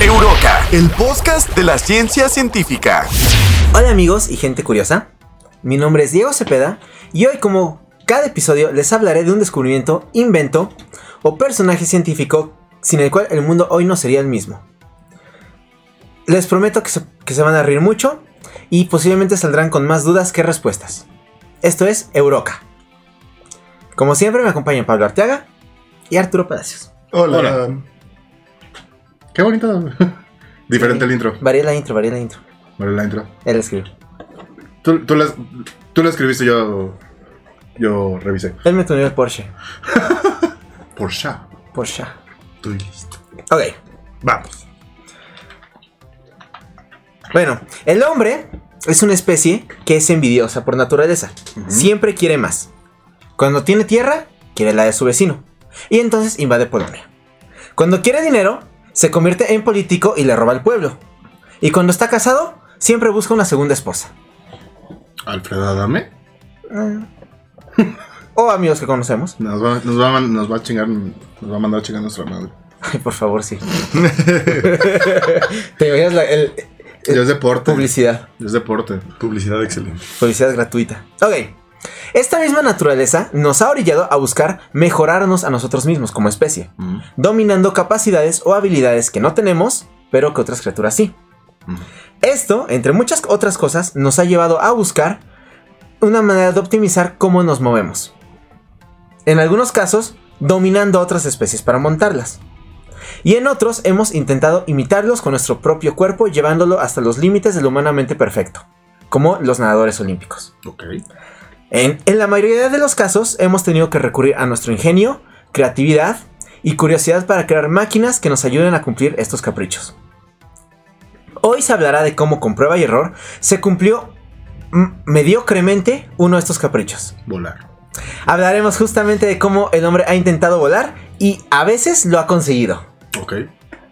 Euroca, el podcast de la ciencia científica. Hola amigos y gente curiosa, mi nombre es Diego Cepeda y hoy como cada episodio les hablaré de un descubrimiento, invento o personaje científico sin el cual el mundo hoy no sería el mismo. Les prometo que se, que se van a reír mucho y posiblemente saldrán con más dudas que respuestas. Esto es Euroca. Como siempre me acompañan Pablo Arteaga y Arturo Palacios. Hola. Hola. Qué bonito. Diferente el intro. Varía la intro, varía la intro. Vale, la intro. Él escribe. Tú, tú, la, tú la escribiste, yo. Yo revisé. Él me tuneó el Porsche. Por ya. Porsche. Estoy listo. Ok. Vamos. Bueno, el hombre es una especie que es envidiosa por naturaleza. Siempre quiere más. Cuando tiene tierra, quiere la de su vecino. Y entonces invade Polonia. Cuando quiere dinero, se convierte en político y le roba al pueblo. Y cuando está casado, siempre busca una segunda esposa. Alfredo Adame. O amigos que conocemos. Nos va, nos, va, a man- nos va a chingar. Nos va a mandar a chingar nuestra madre. Ay, por favor, sí. Te oías la el- es deporte. publicidad. Es deporte. Publicidad excelente. Publicidad gratuita. Ok. Esta misma naturaleza nos ha orillado a buscar mejorarnos a nosotros mismos como especie, Mm. dominando capacidades o habilidades que no tenemos, pero que otras criaturas sí. Mm. Esto, entre muchas otras cosas, nos ha llevado a buscar una manera de optimizar cómo nos movemos. En algunos casos, dominando a otras especies para montarlas. Y en otros hemos intentado imitarlos con nuestro propio cuerpo, llevándolo hasta los límites del humanamente perfecto, como los nadadores olímpicos. En, en la mayoría de los casos hemos tenido que recurrir a nuestro ingenio, creatividad y curiosidad para crear máquinas que nos ayuden a cumplir estos caprichos. Hoy se hablará de cómo con prueba y error se cumplió mm, mediocremente uno de estos caprichos. Volar. Hablaremos justamente de cómo el hombre ha intentado volar y a veces lo ha conseguido. Ok.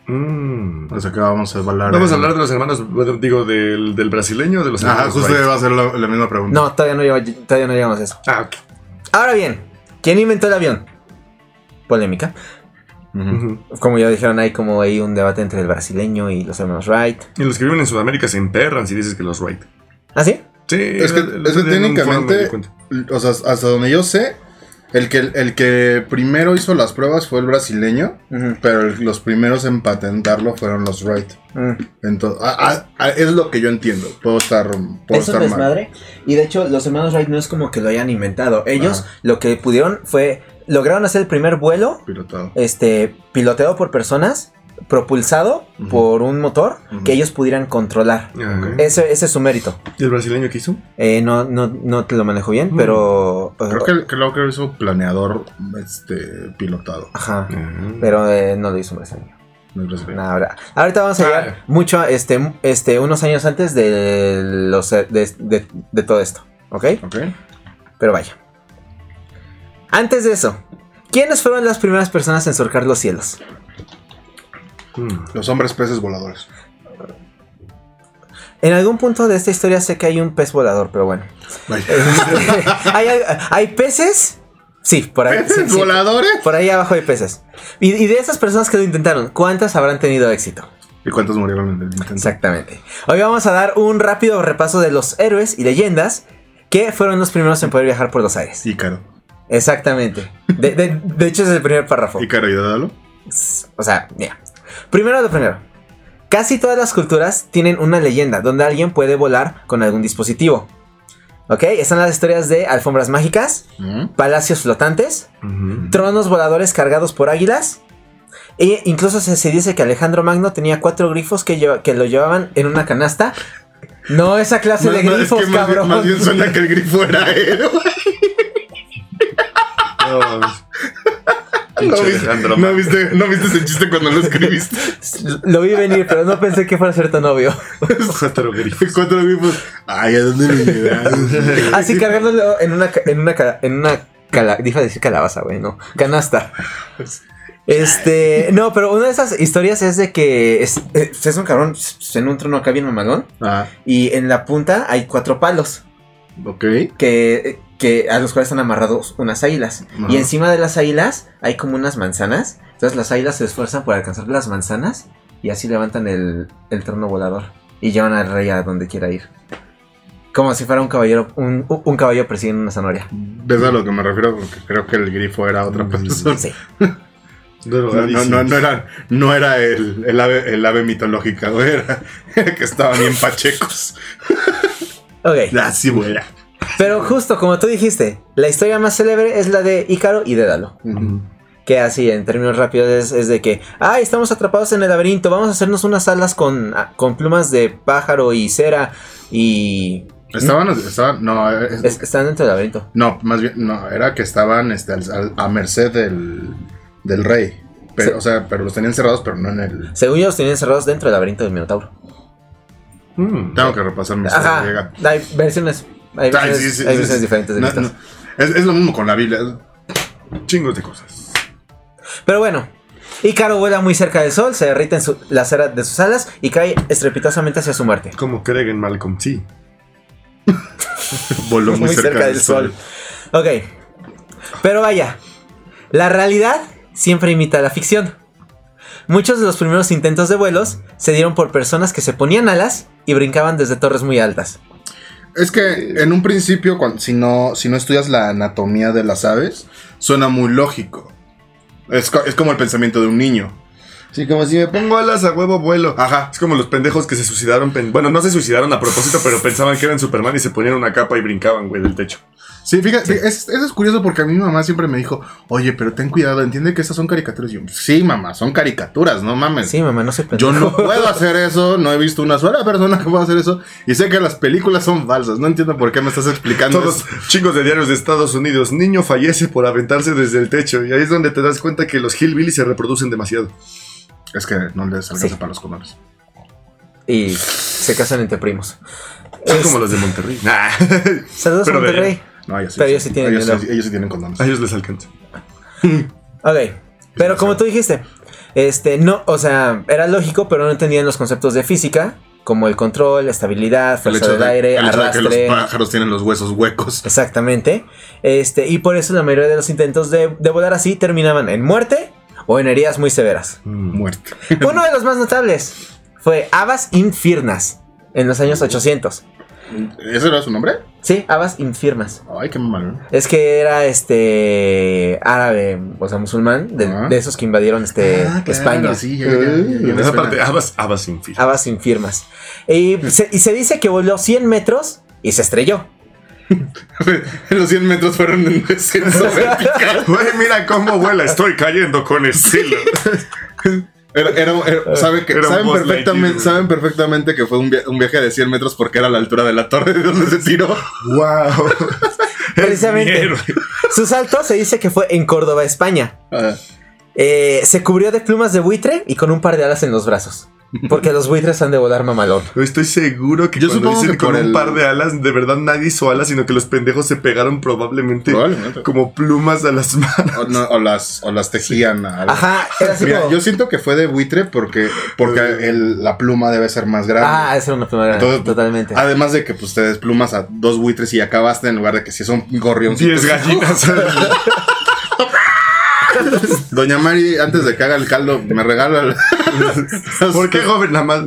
Mm. O sea que vamos a hablar. Vamos a hablar de los hermanos, digo, del, del brasileño, de los Ajá, justo Wright. va a ser la, la misma pregunta. No, todavía no, llegamos- todavía no llegamos a eso. Ah, ok. Ahora bien, ¿quién inventó el avión? Polémica. Como ya dijeron, hay como ahí un debate entre el brasileño y los hermanos Wright. Y los que viven en Sudamérica se emperran si dices que los Wright. ¿Ah, sí? Sí, Es que, es técnicamente, o sea, hasta donde yo sé, el que, el que primero hizo las pruebas fue el brasileño, pero el- los primeros en patentarlo fueron los Wright. Entonces, es lo que yo entiendo. Puedo estar, puedo Es un estar mal. desmadre. Y de hecho, los hermanos Wright no es como que lo hayan inventado. Ellos Ajá. lo que pudieron fue. Lograron hacer el primer vuelo. Pilotado. Este. Piloteado por personas. Propulsado por un motor. Que ellos pudieran controlar. Ah. Ese, ese es su mérito. ¿Y el brasileño qué hizo? Eh, no, no, no te lo manejo bien, pero. Creo que, creo que hizo planeador este, pilotado. Ajá. Ah. Pero eh, no lo hizo un brasileño. No ahora, ahorita vamos a Ah. llegar mucho, este, este, unos años antes de, los, de, de- de todo esto, ¿ok? Ok. Pero vaya. Antes de eso, ¿quiénes fueron las primeras personas en surcar los cielos? Mm. Los hombres peces voladores. En algún punto de esta historia sé que hay un pez volador, pero bueno. Vaya. ¿Hay, hay peces? Sí, por ahí. ¿Peces sí, sí. voladores? Por ahí abajo hay peces. Y, y de esas personas que lo intentaron, ¿cuántas habrán tenido éxito? ¿Y cuántos murieron en el intento? Exactamente. Hoy vamos a dar un rápido repaso de los héroes y leyendas que fueron los primeros en poder viajar por los aires. Ícaro. Exactamente. De, de- de hecho, es el primer párrafo. Ícaro y Dádalo. O sea, mira. Primero lo primero. Casi todas las culturas tienen una leyenda donde alguien puede volar con algún dispositivo. ¿Ok? Están las historias de alfombras mágicas, palacios flotantes, tronos voladores cargados por águilas. E incluso se, se dice que Alejandro Magno tenía cuatro grifos que, lleva- que lo llevaban en una canasta. No esa clase de No, no, es grifos, que más, bien, cabrón. más bien suena que el grifo era él. No, mames. ¿No viste, no, viste, ¿No viste ese chiste cuando lo escribiste? Lo vi venir, pero no pensé que fuera a ser tan obvio. Cuatro grifos. Cuatro grifos. Ay, ¿a dónde me? Así cargándolo en una, en una, en una cala, decir calabaza, güey, no, canasta. Este, no, pero una de esas historias es de que es, es un cabrón en un trono acá bien mamalón Ah, y en la punta hay cuatro palos ok. que, que a los cuales están amarrados unas águilas y encima de las águilas hay como unas manzanas. Entonces las águilas se esfuerzan por alcanzar las manzanas y así levantan el, el trono volador y llevan al rey a donde quiera ir. Como si fuera un caballero, un, un caballo persiguiendo una zanahoria. ¿Ves a lo que me refiero? Porque creo que el grifo era otra persona. Sí. No, no, no, no era, no era el, el ave, el ave mitológica, güey, era, era que estaban bien pachecos. Ok. Así, güey. Pero justo como tú dijiste, la historia más célebre es la de Ícaro y Dédalo. Que así, en términos rápidos, es, es de que, ay, estamos atrapados en el laberinto, vamos a hacernos unas alas con, ah, con plumas de pájaro y cera y... Estaban, estaban, no, es- es- están dentro del laberinto. no, más bien, no, era que estaban este, a merced del, del rey. Pero, Sí. O sea, pero los tenían cerrados, pero no en el. Según yo, los tenían encerrados dentro del laberinto del Minotauro. Mm. Tengo que repasar mi historia Ajá, hay versiones, hay Ay, versiones, sí, sí, hay sí, versiones diferentes de No, es, es lo mismo con la Biblia. Chingos de cosas. Pero bueno, Ícaro vuela muy cerca del sol, se derrite en su- la cera de sus alas y cae estrepitosamente hacia su muerte. Como Craig en Malcolm, sí. Voló muy, cerca, del sol. Ok. Pero vaya, la realidad siempre imita la ficción. Muchos de los primeros intentos de vuelos se dieron por personas que se ponían alas y brincaban desde torres muy altas. Es que en un principio, cuando, si, no, si no estudias la anatomía de las aves, suena muy lógico. Es, es como el pensamiento de un niño. Sí, como si me pongo alas a huevo vuelo. Ajá. Es como los pendejos que se suicidaron. Bueno, no se suicidaron a propósito, pero pensaban que eran Superman y se ponían una capa y brincaban, güey, del techo. Sí, fíjate, es- eso es curioso porque a mí mi mamá siempre me dijo, oye, pero ten cuidado, entiende que estas son caricaturas. Y yo, sí, mamá, son caricaturas, no mames. Sí, mamá, no se Yo no puedo hacer eso, no he visto una sola persona que pueda hacer eso. Y sé que las películas son falsas, no entiendo por qué me estás explicando Todos eso. chingos de diarios de Estados Unidos. Niño fallece por aventarse desde el techo. Y ahí es donde te das cuenta que los hillbillies se reproducen demasiado. Es que no les alcanza Sí. para los colores. Y se casan entre primos. Son Es- como los de Monterrey. Nah. Saludos a Monterrey. No, ellos sí, Pero ellos sí tienen ellos, dinero. ellos sí tienen condones. A ellos les alcanza. Ok. Pero como tú dijiste, este, no, o sea, era lógico, pero no entendían los conceptos de física, como el control, estabilidad, El fuerza hecho, del de, aire, el hecho de que los arrastre. pájaros tienen los huesos huecos. Exactamente. Este, y por eso la mayoría de los intentos de, de volar así terminaban en muerte o en heridas muy severas. Mm. Muerte. Uno de los más notables fue Abbas Infirnas en los años 800. ¿Ese era su nombre? Sí, Abbas Infirmas. Ay, qué mal. Es que era este árabe, o sea, musulmán, de, Ah. de esos que invadieron este, España. Sí, ya, ya, ya, En esa suena. parte, Abbas, Abbas sin fin. Abbas Infirmas. Y se, y se dice que voló 100 metros y se estrelló. Los 100 metros fueron en descenso vertical. Güey, mira cómo vuela. Estoy cayendo con estilo. Era, era- era- sabe que- Era saben, perfectamente, Lightyear. saben perfectamente que fue un, via- un viaje de 100 metros porque era la altura de la torre de donde se tiró. wow. Precisamente. Su salto se dice que fue en Córdoba, España. Ah, Eh, se cubrió de plumas de buitre y con un par de alas en los brazos. Porque los buitres han de volar mamalón. Estoy seguro que Yo cuando dicen que con un par de alas, de verdad nadie hizo alas, sino que los pendejos se pegaron probablemente, Probablemente. como plumas a las manos. o, no, o las, o las tejían. a- Ajá, era así Mira, como- yo siento que fue de buitre porque, porque el- la pluma debe ser más grande. Ah, esa era una pluma grande, Entonces, totalmente. Además de que pues te desplumas a dos buitres y acabaste en lugar de que si es un gorrión. Diez gallinas. Doña Mari, antes de que haga el caldo, me regala. el- ¿Por qué, joven? Nada más.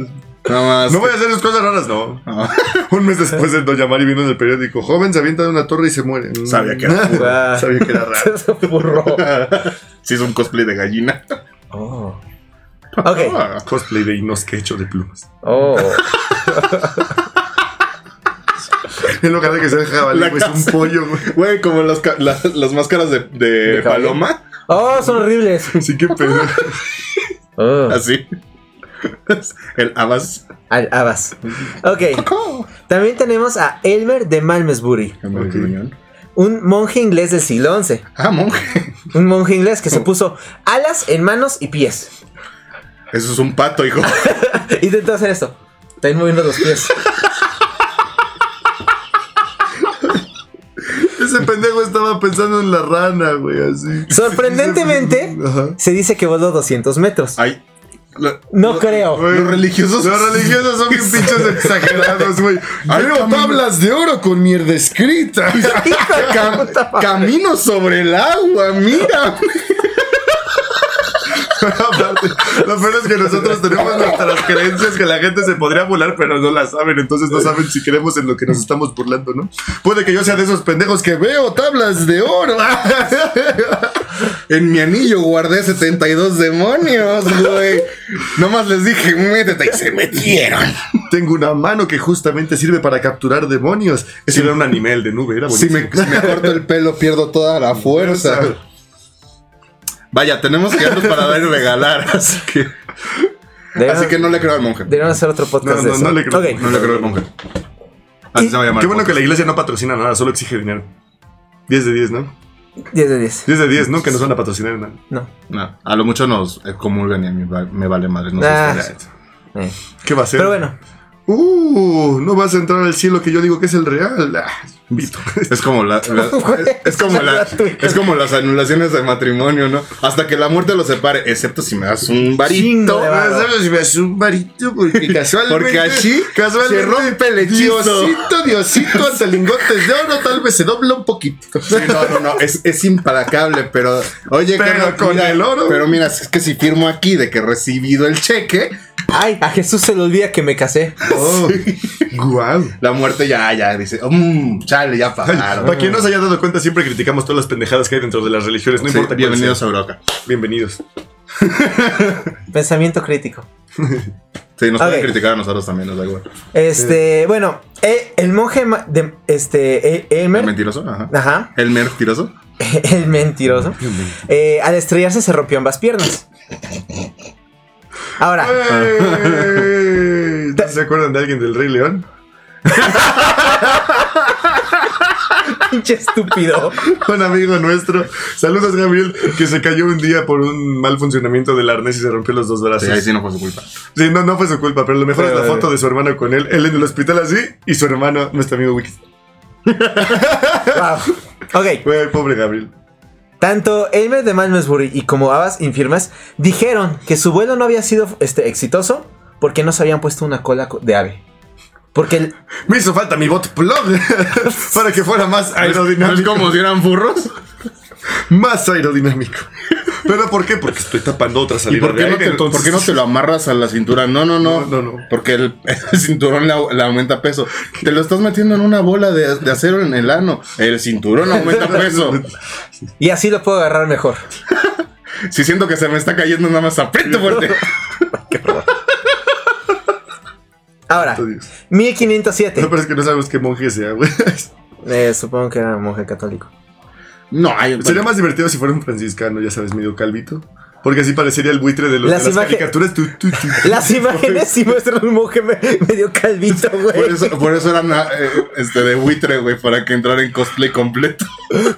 Nada más. No voy a hacer esas cosas raras, no. No. Un mes después de Doña Mari vino en el periódico. Joven se avienta de una torre y se muere. Mm. Sabía que era. Ah, Sabía que era raro. burro. Sí, es un cosplay de gallina. Oh. Ok. Ah, Cosplay de Inosque hecho de plumas. Oh. En lugar de que sea jabalí, La pues un pollo, güey. Güey, como los ca- la- las máscaras de, de paloma. Oh, son horribles. Así que pedo. Oh. Así. El Abbas. Al Abbas. Ok. También tenemos a Elmer de Malmesbury, un monje inglés del siglo XI. Ah, monje. Un monje inglés que se puso alas en manos y pies. Eso es un pato, hijo. Intentó hacer esto. También moviendo los pies. Ese pendejo estaba pensando en la rana, güey, así. Sorprendentemente, Ajá. se dice que voló 200 metros. Ay. lo- No creo. Güey, Los religiosos. Los religiosos son bien pinches exagerados, güey. Hay Veo tablas de oro con mierda escrita. Cam- camino sobre el agua, mira. Aparte, lo peor es que nosotros tenemos nuestras creencias que la gente se podría burlar, pero no las saben. Entonces no saben si creemos en lo que nos estamos burlando, ¿no? Puede que yo sea de esos pendejos que veo tablas de oro. En mi anillo guardé 72 demonios, güey. Nomás les dije, métete y se metieron. Tengo una mano que justamente sirve para capturar demonios. Ese era un animal de nube, era Si buenísimo. me, si me corto el pelo, pierdo toda la fuerza. Vaya, tenemos que irnos para dar y regalar. Así que, Deberían, así que no le creo al monje. deberían hacer otro podcast No, de no, eso. no le creo. Ok. No le creo al monje. Así se va a llamar. Qué bueno que la iglesia no patrocina nada, solo exige dinero. 10 de 10, ¿no? 10 de 10. 10 de 10, ¿no? Que nos van a patrocinar nada. No. No, a lo mucho nos comulgan y a mí me vale madre. No sé Ah. ustedes. Eh. ¿Qué va a ser? Pero bueno, Uh, no vas a entrar al cielo que yo digo que es el real. Ah, Vito. Es como la, la- es, es como la, es como las anulaciones de matrimonio, ¿no? Hasta que la muerte los separe, excepto si me das un varito. ¿Sabes si me das un varito? Porque casualmente. Porque así casualmente, se rompe el hechizo. Diosito, Diosito, ante lingotes de oro, tal vez se dobla un poquito. Sí, no, no, no, es, es implacable, pero oye, Pero con mira, el oro. Pero mira, es que si firmo aquí de que he recibido el cheque, ay, a Jesús se le olvida que me casé. Oh, guau. la muerte ya, ya dice, mmm, chale, ya pagaron. Para quien no se haya dado cuenta, siempre criticamos todas las pendejadas que hay dentro de las religiones. No Sí, importa bienvenidos sea. a Europa. Bienvenidos. Pensamiento crítico. Sí, nos Ok. pueden criticar a nosotros también, nos da igual. Este, bueno, eh, el monje de este eh, ¿El Elmer, mentiroso? Ajá. ajá, ¿El mentiroso? el mentiroso, eh, al estrellarse se rompió ambas piernas. Ahora, ¡Ey! ¿No se acuerdan de alguien del Rey León? pinche estúpido. Un amigo nuestro. Saludos, Gabriel, que se cayó un día por un mal funcionamiento del arnés y se rompió los dos brazos. Sí, ahí sí no fue su culpa. Sí, no, no fue su culpa, pero lo mejor Pero, es la foto de su hermano con él. Él en el hospital así y su hermano, nuestro amigo Wiki. Wow. Ok, Güey, pobre Gabriel. Tanto Elmer de Malmesbury y como Abbas infirmas dijeron que su vuelo no había sido este, exitoso porque no se habían puesto una cola co- de ave. Porque el, Me hizo falta mi bot plug para que fuera más ¿No es aerodinámico. como si eran furros? Más aerodinámico. ¿Pero por qué? Porque estoy tapando otra ¿Y salida por qué, de no aire, te, entonces- por qué no te lo amarras a la cintura? No, no, no. No, no, no. Porque el, el cinturón le, au- le aumenta peso. Te lo estás metiendo en una bola de, de acero en el ano. El cinturón aumenta peso. y así lo puedo agarrar mejor. Si siento que se me está cayendo, nada más aprieto fuerte. Ahora, Dios. 1507. No, pero es que no sabemos qué monje sea, güey. Eh, supongo que era monje católico. No, hay. Sería más divertido si fuera un franciscano, ya sabes, medio calvito. Porque así parecería el buitre de, los, Las de las imagen- caricaturas. Tu, tu, tu. Las imágenes sí muestran un monje me- medio calvito, Por güey. eso, por eso eran ah, eh, este, de buitre, güey, para que entrara en cosplay completo.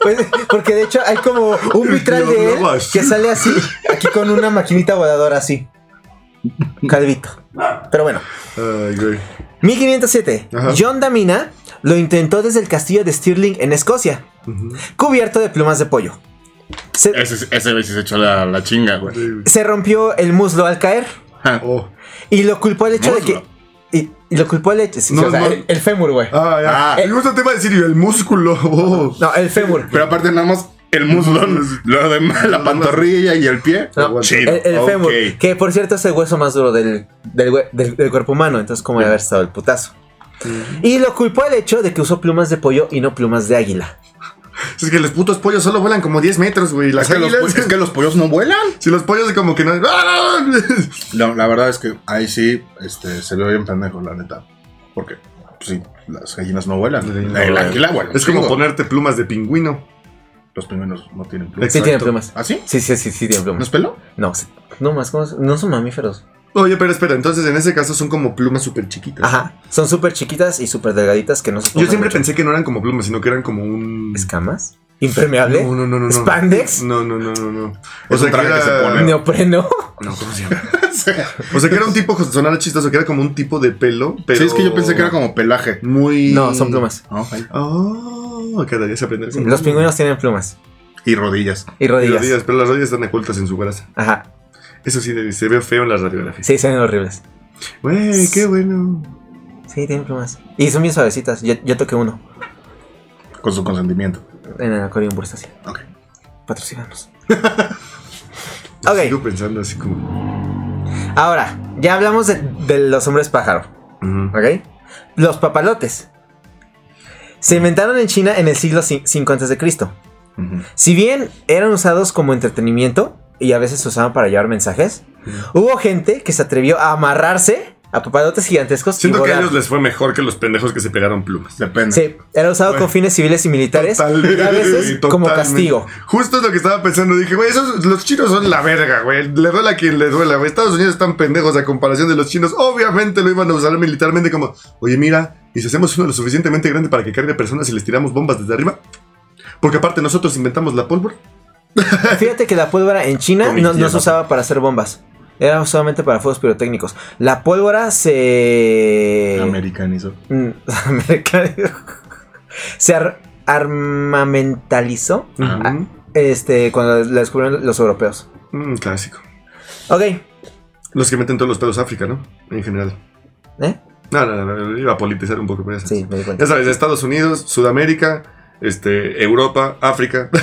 Pues, porque de hecho hay como un vitral de él No, que sale así, aquí con una maquinita voladora así. Calvito. Pero bueno. Ay, güey. 1507. Ajá. John Damina lo intentó desde el castillo de Stirling en Escocia, cubierto de plumas de pollo. Se, Ese, ese güey sí se echó la, la chinga, güey. Se rompió el muslo al caer Ah, Oh. y lo culpó el hecho de que. Y, y lo culpó el hecho. sí, No, o sea, no. el, el fémur, güey. Ah, ya. Ah. El gusto te iba a decir el músculo. Oh. No, el fémur. Pero aparte, nada más el muslo, lo demás, la pantorrilla y el pie. No, Chido. el, el fémur, que por cierto es el hueso más duro del, del, del- del cuerpo humano, entonces como debe haber estado el putazo. Y lo culpó el hecho de que usó plumas de pollo y no plumas de águila. Es que los putos pollos solo vuelan como 10 metros, güey. Las Es que, los, águilas- es que los pollos no vuelan. Si los pollos como que no... ¡Ah! La, verdad es que ahí sí este, se ve bien pendejo, la neta. Porque, pues sí, las gallinas no vuelan. Sí, no el águila vuela. Es como ponerte plumas de pingüino. Los pingüinos no tienen plumas. Sí Exacto. tiene plumas. ¿Ah, sí? Sí, sí, sí, sí tiene ¿No plumas. es pelo? No, sí. no más, ¿cómo es? no son mamíferos. Oye, pero espera, entonces en ese caso son como plumas súper chiquitas. Ajá, son súper chiquitas y súper delgaditas que no se Yo siempre mucho. pensé que no eran como plumas, sino que eran como un... ¿Escamas? ¿Impermeable? No, no, no, no. ¿Spandex? No, no, no, no, no. Es un traje que se pone. ¿Neopreno? No, ¿cómo se llama? O sea, que era un tipo, sonara chistoso, que era como un tipo de pelo, pero... Sí, es que yo pensé que era como pelaje. Muy... No, son plumas. ¿no? Ahí. Oh, cada día se aprende. Sí, los pingüinos tienen plumas. Y rodillas. Y Y rodillas. rodillas, pero las rodillas están ocultas en su grasa. Ajá. Eso sí, se ve feo en las radiografías. Sí, se ven horribles. Güey, qué bueno. Sí, tienen plumas. Y son bien suavecitas. Yo, yo toqué uno Con su consentimiento. en el Burst así. Ok. Patrocinanos. Ok. Sigo pensando así como. Ahora, ya hablamos de, de los hombres pájaro. ujú. ¿Ok? Los papalotes. Se inventaron en China en el siglo V a.C. Ujú. Si bien eran usados como entretenimiento y a veces se usaban para llevar mensajes, hubo gente que se atrevió a amarrarse a papalotes gigantescos. y Siento que a ellos les fue mejor que los pendejos que se pegaron plumas. Depende. Sí, era usado con Bueno, fines civiles y militares Totalmente, y a veces como castigo. Justo es lo que estaba pensando. Dije, güey, esos, los chinos son la verga, güey. Le duela a quien le duela, güey. Estados Unidos están pendejos a comparación de los chinos. Obviamente lo iban a usar militarmente como, oye, mira, ¿y si hacemos uno lo suficientemente grande para que cargue personas y les tiramos bombas desde arriba? Porque aparte nosotros inventamos la pólvora. Fíjate que la pólvora en China no, se usaba para hacer bombas. Era solamente para fuegos pirotécnicos. La pólvora se... Americanizó. Mm, americano. se ar- armamentalizó este, cuando la descubrieron los europeos. Mm, clásico. Ok. Los que meten todos los pedos a África, ¿no? En general. ¿Eh? No, no, no, no, iba a politizar un poco, pero. Sí, me di cuenta. Ya sabes, Estados Unidos, Sudamérica, este, Europa, África.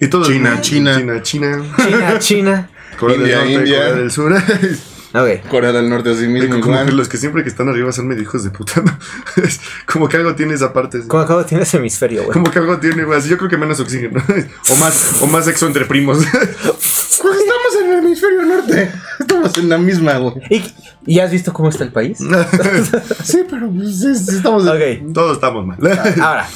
y todo el China, mundo. China. China, China. China, China. Corea India, del Norte, India. Corea del Sur. Corea del Norte así mismo. como que los que siempre que están arriba son medio hijos de puta. como que algo tiene esa parte. Como acabo tiene ese hemisferio, güey. Como que algo tiene, güey. así Yo creo que menos oxígeno. o más, o más sexo entre primos. Pues estamos en el hemisferio norte. Estamos en la misma, güey. ¿Y, y has visto cómo está el país? Sí, pero pues, es- estamos. Ok. Todos estamos mal. Ahora,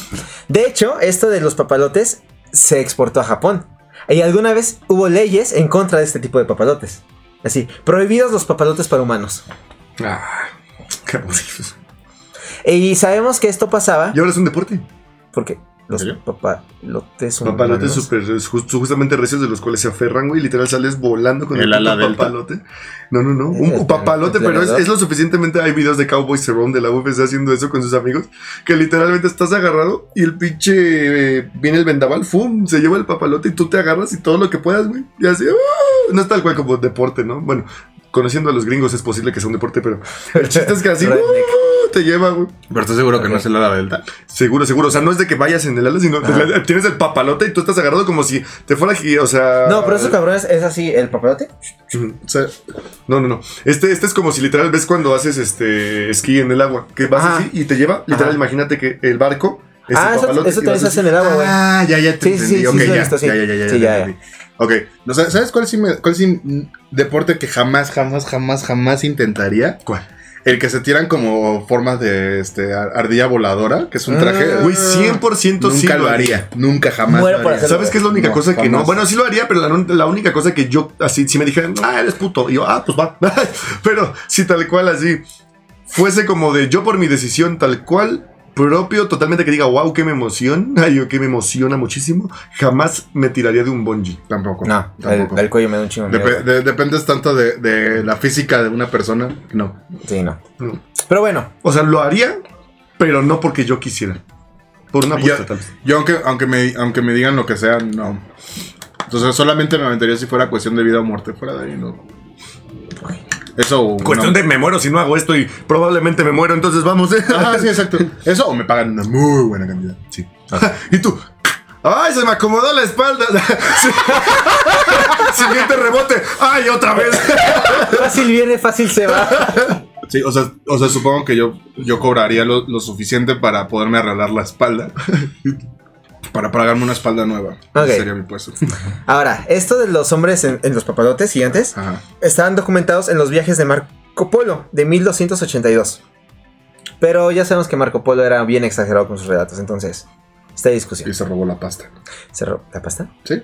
de hecho, esto de los papalotes se exportó a Japón. Y alguna vez hubo leyes en contra de este tipo de papalotes. Así, prohibidos los papalotes para humanos. Ah, qué aburridos. Y sabemos que esto pasaba Y ahora es un deporte. porque los papalotes son Papalotes just- justamente recios de los cuales se aferran, güey. Literal sales volando con El el, ala puto delta. papalote. No, no, no. Un, El- un papalote, el pero es, es lo suficientemente. Hay videos de Cowboy Cerrone de la UFC haciendo eso con sus amigos. Que literalmente estás agarrado y el pinche. eh, viene el vendaval, ¡fum! Se lleva el papalote y tú te agarras y todo lo que puedas, güey. Y así, ¡ah! No es tal cual como deporte, ¿no? Bueno, conociendo a los gringos es posible que sea un deporte, pero el chiste es que así. ¡uh! Te lleva, güey. Pero estás seguro que no es el ala delta. Seguro, seguro. O sea, no es de que vayas en el ala, sino Ajá. tienes el papalote y tú estás agarrado como si te fuera aquí, o sea. No, pero esos cabrones es así, el papalote. O sea, no, no, no. Este, este es como si literal ves cuando haces este esquí en el agua. Que vas Ajá. así y te lleva. Literal, Ajá. imagínate que el barco es Ah, el eso, papalote eso también se hace en el agua, güey. Ah, ya, ya te Sí, sí, entendí. sí, ok, sí, ya. visto, sí. ya, ya, ya, ya, Sí, ya ya. Ok. No, ¿sabes ¿sabes cuál sí, me, cuál sí mm, deporte que jamás, jamás, jamás, jamás intentaría? ¿Cuál? El que se tiran como formas de este, ar- ardilla voladora, que es un traje. Ah. Güey, 100% sí nunca lo haría. Nunca jamás. Muero lo por haría. hacerlo. ¿Sabes qué es la única No, cosa que no? Bueno, sí lo haría, pero la, la única cosa que yo, así, si me dijeran, ah, eres puto, y yo, ah, pues va. pero si tal cual así, fuese como de yo por mi decisión tal cual, propio, totalmente que diga, wow, que me emociona, yo que me emociona muchísimo, jamás me tiraría de un bungee. Tampoco. No, el, tampoco. el cuello me da un chingo Dep- de- dependes tanto de, de la física de una persona. No. Sí, no. No. Pero bueno, O sea, lo haría, pero no porque yo quisiera. Por una apuesta, Yo- tal vez. Yo, aunque, aunque, me, aunque me digan lo que sea, no. Entonces, solamente me aventaría si fuera cuestión de vida o muerte. Fuera de ahí, no. Eso o. Cuestión una- de me muero si no hago esto y probablemente me muero, entonces vamos. ¿eh? Ah, sí, exacto. Eso o me pagan una muy buena cantidad. Sí. y tú, ¡ay, se me acomodó la espalda! Siguiente rebote, ¡ay, otra vez! fácil viene, fácil se va. Sí, o sea, o sea supongo que yo, yo cobraría lo, lo suficiente para poderme arreglar la espalda. Para pagarme una espalda nueva. Ese sería mi puesto. Ahora, esto de los hombres en, en los papalotes gigantes Ajá. estaban documentados en los viajes de Marco Polo de 1282. Pero ya sabemos que Marco Polo era bien exagerado con sus relatos, entonces, esta discusión. Y se robó la pasta. ¿Cerró la pasta? ¿Sí?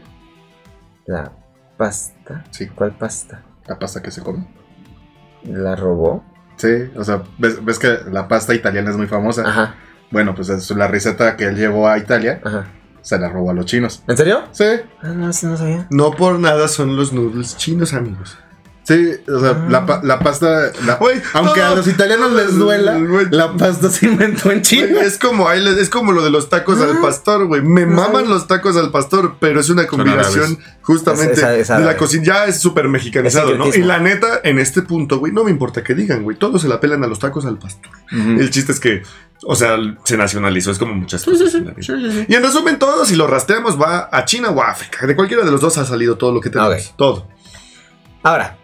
La pasta. Sí. ¿Cuál pasta? La pasta que se come. ¿La robó? Sí, o sea, ves, ves que la pasta italiana es muy famosa. Ajá, Bueno, pues es la receta que él llevó a Italia ajá. se la robó a los chinos. ¿En serio? Sí. Ah, no, sí, no sabía. No por nada son los noodles chinos, amigos. Sí, o sea, la, pa- la pasta. la- aunque todo- a los italianos les duela, la pasta se inventó en China. Es como, es como lo de los tacos al pastor, güey. Me maman los tacos al pastor, pero es una combinación justamente Es- de la cocina. Ya es súper mexicanizado, Es ¿no? Y la neta, en este punto, güey, no me importa que digan, güey. Todos se la pelan a los tacos al pastor. El chiste es que, o sea, se nacionalizó. Es como muchas cosas. en la vida. Y en resumen, todo, si lo rastreamos, va a China o a África. De cualquiera de los dos ha salido todo lo que tenemos. Ok. Todo. Ahora,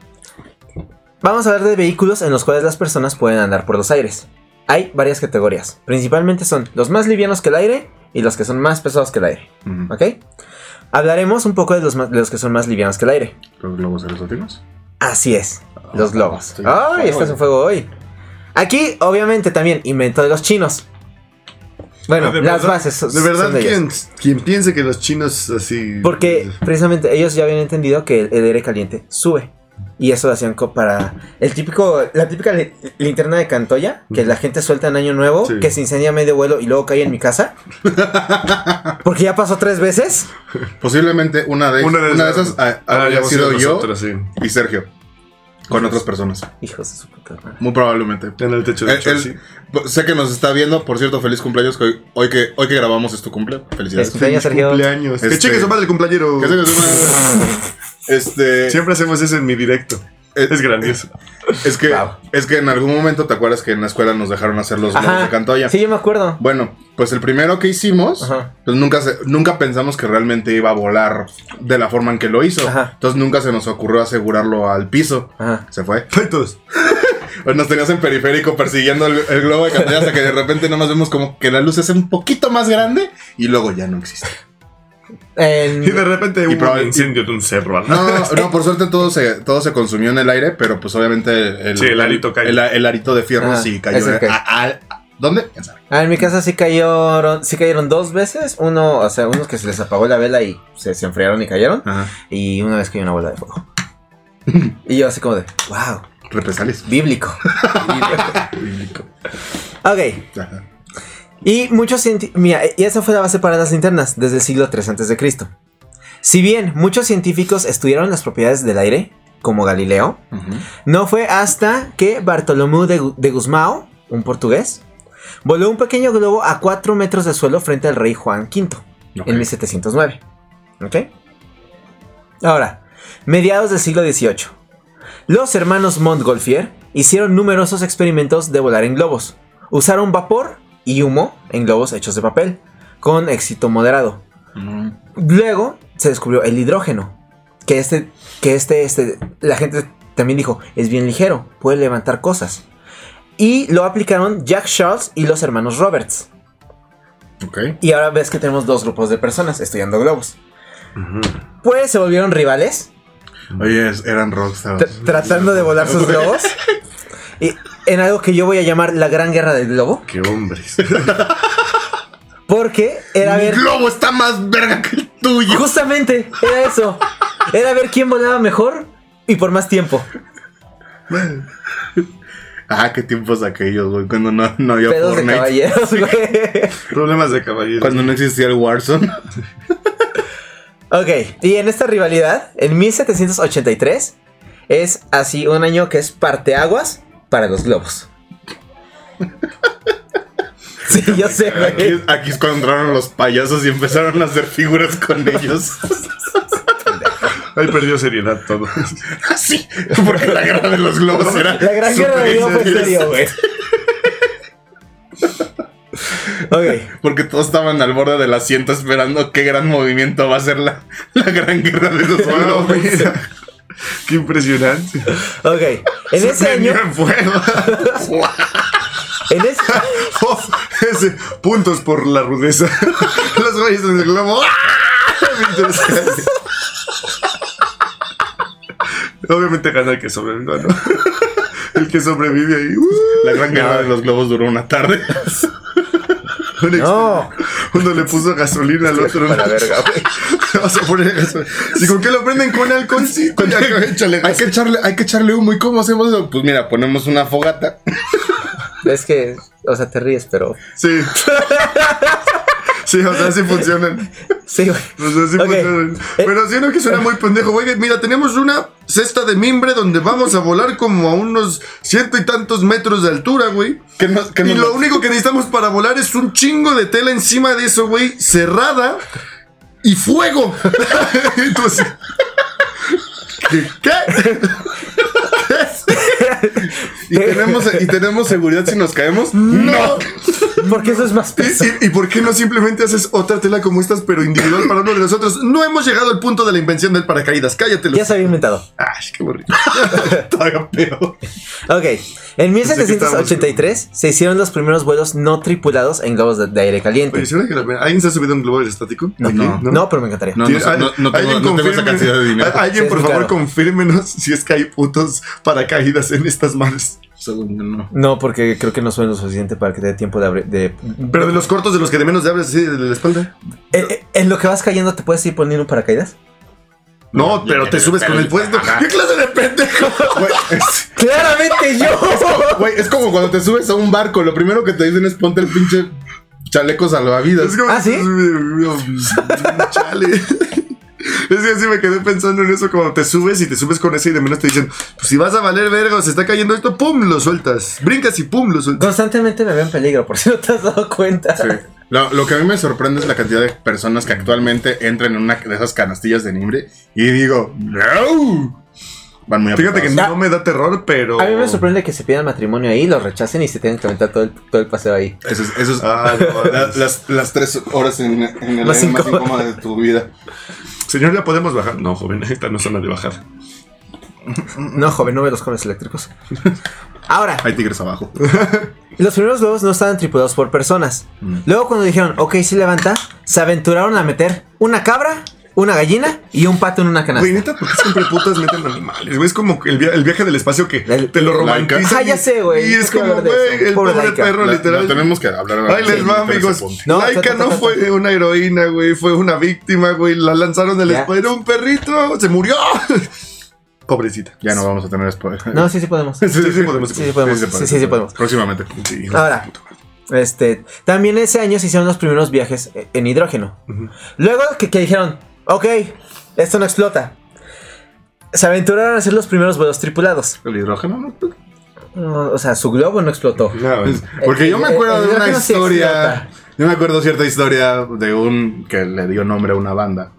vamos a hablar de vehículos en los cuales las personas pueden andar por los aires. Hay varias categorías. Principalmente son los más livianos que el aire y los que son más pesados que el aire. ¿Ok? Hablaremos un poco de los, más- de los que son más livianos que el aire. Los globos aerostáticos. Así es, los globos. ¡Ay, estás fuego. en fuego hoy! Aquí, obviamente, también invento de los chinos. Bueno, Ah, las verdad- bases son, De verdad, quien, quien piense que los chinos así. Porque precisamente ellos ya habían entendido que el, el aire caliente sube. Y eso lo hacían para el típico, la típica li- linterna de Cantoya, que la gente suelta en año nuevo, Sí. que se incendia a medio vuelo y luego cae en mi casa. Porque ya pasó tres veces. Posiblemente una de, Una de una de esas- ah, sido yo nosotros, sí. y Sergio. Con otras personas. Hijos de su puta madre. Muy probablemente. En el techo de Él- él- sé que nos está viendo, por cierto, feliz cumpleaños. que Hoy, hoy que, hoy que grabamos es tu cumpleaños. Felicidades. Es cumpleaños, Sergio. Cumpleaños. Que Este- cheque su madre el cumpleañero. Que que se- Este. Siempre hacemos eso en mi directo. Es, Es grandioso. es que, Wow. es que en algún momento te acuerdas que en la escuela nos dejaron hacer los globos de Cantoya. Sí, yo me acuerdo. Bueno, pues el primero que hicimos, Ajá. pues nunca, se- nunca pensamos que realmente iba a volar de la forma en que lo hizo. Ajá. Entonces nunca se nos ocurrió asegurarlo al piso. Ajá. Se fue. Pues nos tenías en periférico persiguiendo el, el globo de Cantoya hasta que de repente nomás vemos como que la luz es un poquito más grande y luego ya no existe. En- Y de repente Y hubo un incendio de un cerro. No, no, por suerte todo se, todo se consumió en el aire, pero pues obviamente el, Sí, el arito cayó. El, el arito de fierro Ajá, sí cayó. eh, cayó. a- a- ¿Dónde? ¿Quién sabe? Ah, en mi casa sí cayeron, sí cayeron dos veces. Uno, o sea, unos que se les apagó la vela y se, se enfriaron y cayeron. Ajá. Y una vez cayó una bola de fuego. y yo así como de, wow, Represalias. bíblico. ok. Ajá. Y muchos Mira, y esa fue la base para las linternas desde el siglo III a.C. Si bien muchos científicos estudiaron las propiedades del aire, como Galileo, no fue hasta que Bartolomeu de, de Gusmão, un portugués, voló un pequeño globo a 4 metros de suelo frente al rey Juan V en 1709. ¿Ok? Ahora, mediados del siglo XVIII. Los hermanos Montgolfier hicieron numerosos experimentos de volar en globos. Usaron vapor y humo en globos hechos de papel, con éxito moderado. Mm. Luego se descubrió el hidrógeno, que este, que este, este, la gente también dijo, es bien ligero, puede levantar cosas. Y lo aplicaron Jack Charles y los hermanos Roberts. Ok. Y ahora ves que tenemos dos grupos de personas estudiando globos. Pues se volvieron rivales, Oye, eran rockstars. tr- tratando de volar sus globos. En algo que yo voy a llamar la gran guerra del globo. Qué hombres. Porque era Mi ver... globo está más verga que el tuyo. Justamente, era eso. Era ver quién volaba mejor y por más tiempo. Ah, qué tiempos aquellos, güey. Cuando no, no había Pedos de Fortnite. caballeros, güey. Problemas de caballero. Cuando no existía el Warzone. Ok, y en esta rivalidad, en 1783, es así un año que es parteaguas para los globos. Sí, yo sé. Aquí, aquí es cuando entraron los payasos y empezaron a hacer figuras con ellos. Ahí perdió seriedad todo. Así. Porque la guerra de los globos era. La gran guerra del globo fue serio. güey. Porque todos estaban al borde del asiento esperando qué gran movimiento va a ser la, la gran guerra de los globos. Qué impresionante. ok. En Se ese año, en fuego. en ese, Oh, ese, puntos por la rudeza. Los güeyes en el globo. ¡Ah! Obviamente gana el que sobreviva, ¿no? El que sobrevive ahí. ¡uh! La gran guerra de los globos duró una tarde. Un ex- no, Uno le puso gasolina al otro. para la verga, güey. Vamos a poner gasolina. ¿Y con qué lo prenden? Con. Ya, échale hay, que echarle, hay que echarle humo. ¿Y cómo hacemos eso? Pues mira, ponemos una fogata. Es que, o sea, te ríes, pero Sí. Sí, o sea, sí funcionan. Sí, güey. O sea, sí Ok. funcionan. Eh. Pero siento que suena muy pendejo, güey. Mira, tenemos una cesta de mimbre donde vamos a volar como a unos ciento y tantos metros de altura, güey. Que no- que y no- lo único que necesitamos para volar es un chingo de tela encima de eso, güey, cerrada y fuego. así, ¿Qué? ¿Qué? ¿Y tenemos, ¿Y tenemos seguridad si nos caemos? No. Porque eso es más ¿Y, peso. y- y por qué no simplemente haces otra tela como estas, pero individual para uno de nosotros? No hemos llegado al punto de la invención del paracaídas. Cállate. Ya se había inventado. Ay, qué bonito. Todavía peor. Ok, en Pensé que 1783 se hicieron los primeros vuelos no tripulados en globos de, de aire caliente. Oye, ¿será que la- ¿alguien se ha subido a un globo aerostático? No, ¿Aquí? no, pero me encantaría. No, ¿Tiene- no, no, no tengo, alguien no tengo esa cantidad de dinero. Alguien, Sí, por favor, caro. confírmenos si es que hay putos paracaídas en estas madres. Según yo, no. No, porque creo que no suena lo suficiente para que te dé tiempo de abrir. De... Pero de los cortos, de los que de menos de abres así de la espalda. Eh, eh, en lo que vas cayendo, ¿te puedes ir poniendo un paracaídas? No, No, pero te subes con el puesto. Ajá. ¿Qué clase de pendejo? Güey, es, ¡Claramente yo! güey, es como cuando te subes a un barco. Lo primero que te dicen es ponte el pinche chaleco salvavidas. Es como- ¿Ah, sí? Chale. Es que así me quedé pensando en eso cuando te subes y te subes con ese y de menos te dicen, pues si vas a valer verga o se está cayendo esto, pum, lo sueltas. Brincas y pum, lo sueltas. Constantemente me veo en peligro, por si no te has dado cuenta. Sí. Lo, lo que a mí me sorprende es la cantidad de personas que actualmente entran en una de esas canastillas de nimbre y digo, ¡No! Van muy Fíjate que no me da terror, pero... A mí me sorprende que se pidan matrimonio ahí, lo rechacen y se tienen que aventar todo el, todo el paseo ahí. Eso es, eso es- Ah, no, la- las, las tres horas en, en el Más más incómoda de tu vida. Señor, ¿ya podemos bajar? No, joven, esta no es zona de bajar. No, joven, no ve los cones eléctricos. Ahora, Hay tigres abajo. los primeros globos no estaban tripulados por personas. Luego, cuando dijeron, ok, sí levanta, se aventuraron a meter una cabra, una gallina y un pato en una canasta. Güey, neta, ¿por qué siempre putas meten animales? Güey, es como el, via- el viaje del espacio que El- te lo romantizan. Ah, ya sé, güey. Y es como, güey, el Pobre pobre Laika. perro, La- literal. la tenemos que hablar ahora. Ahí les va, amigos. No, Laika no fue una heroína, güey. Fue una víctima, güey. La lanzaron del espacio. Era un perrito. Se murió. Pobrecita. Ya no vamos a tener spoiler. No, sí, sí podemos. Sí, sí, sí, podemos. Sí, sí podemos. Sí, sí, sí, podemos. Próximamente. Sí. Ahora, este, también ese año se hicieron los primeros viajes en hidrógeno. Luego que, que dijeron, ok, esto no explota. Se aventuraron a hacer los primeros vuelos tripulados. ¿El hidrógeno? no? No, o sea, su globo no explotó. No, Es- Porque yo me acuerdo el de una sí historia. Yo me acuerdo cierta historia de un que le dio nombre a una banda.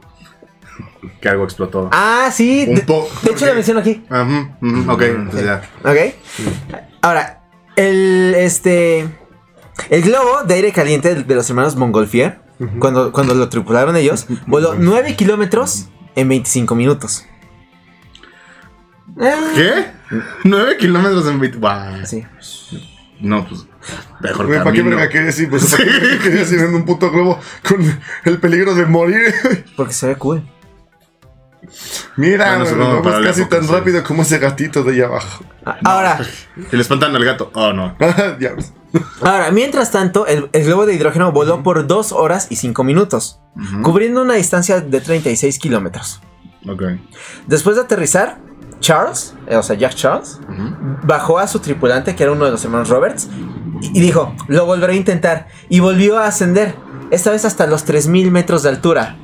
Que algo explotó. Ah, sí. Un De, po- de hecho, lo menciono aquí. Ajá, ujú, ok, entonces ya. ¿Ok? Ahora, el este. El globo de aire caliente de los hermanos Montgolfier, cuando, cuando lo tripularon ellos, voló 9 kilómetros en 25 minutos. ¿Qué? 9 kilómetros en 20. Guau. Sí. No, pues. Mejor Güey, ¿Para qué verga querías ir? Pues, ¿para qué querías ir en un puto globo con el peligro de morir? Porque se ve cool. Mira, Bueno, vamos para casi tan rápido como ese gatito de allá abajo. Ah, Ahora, Y le espantan al gato. Oh, no. ves. ahora, mientras tanto, el, el globo de hidrógeno voló por 2 horas y 5 minutos, cubriendo una distancia de 36 kilómetros. Ok. Después de aterrizar, Charles, eh, o sea, Jack Charles, bajó a su tripulante, que era uno de los hermanos Roberts, y y dijo, lo volveré a intentar. Y volvió a ascender, esta vez hasta los 3.000 metros de altura.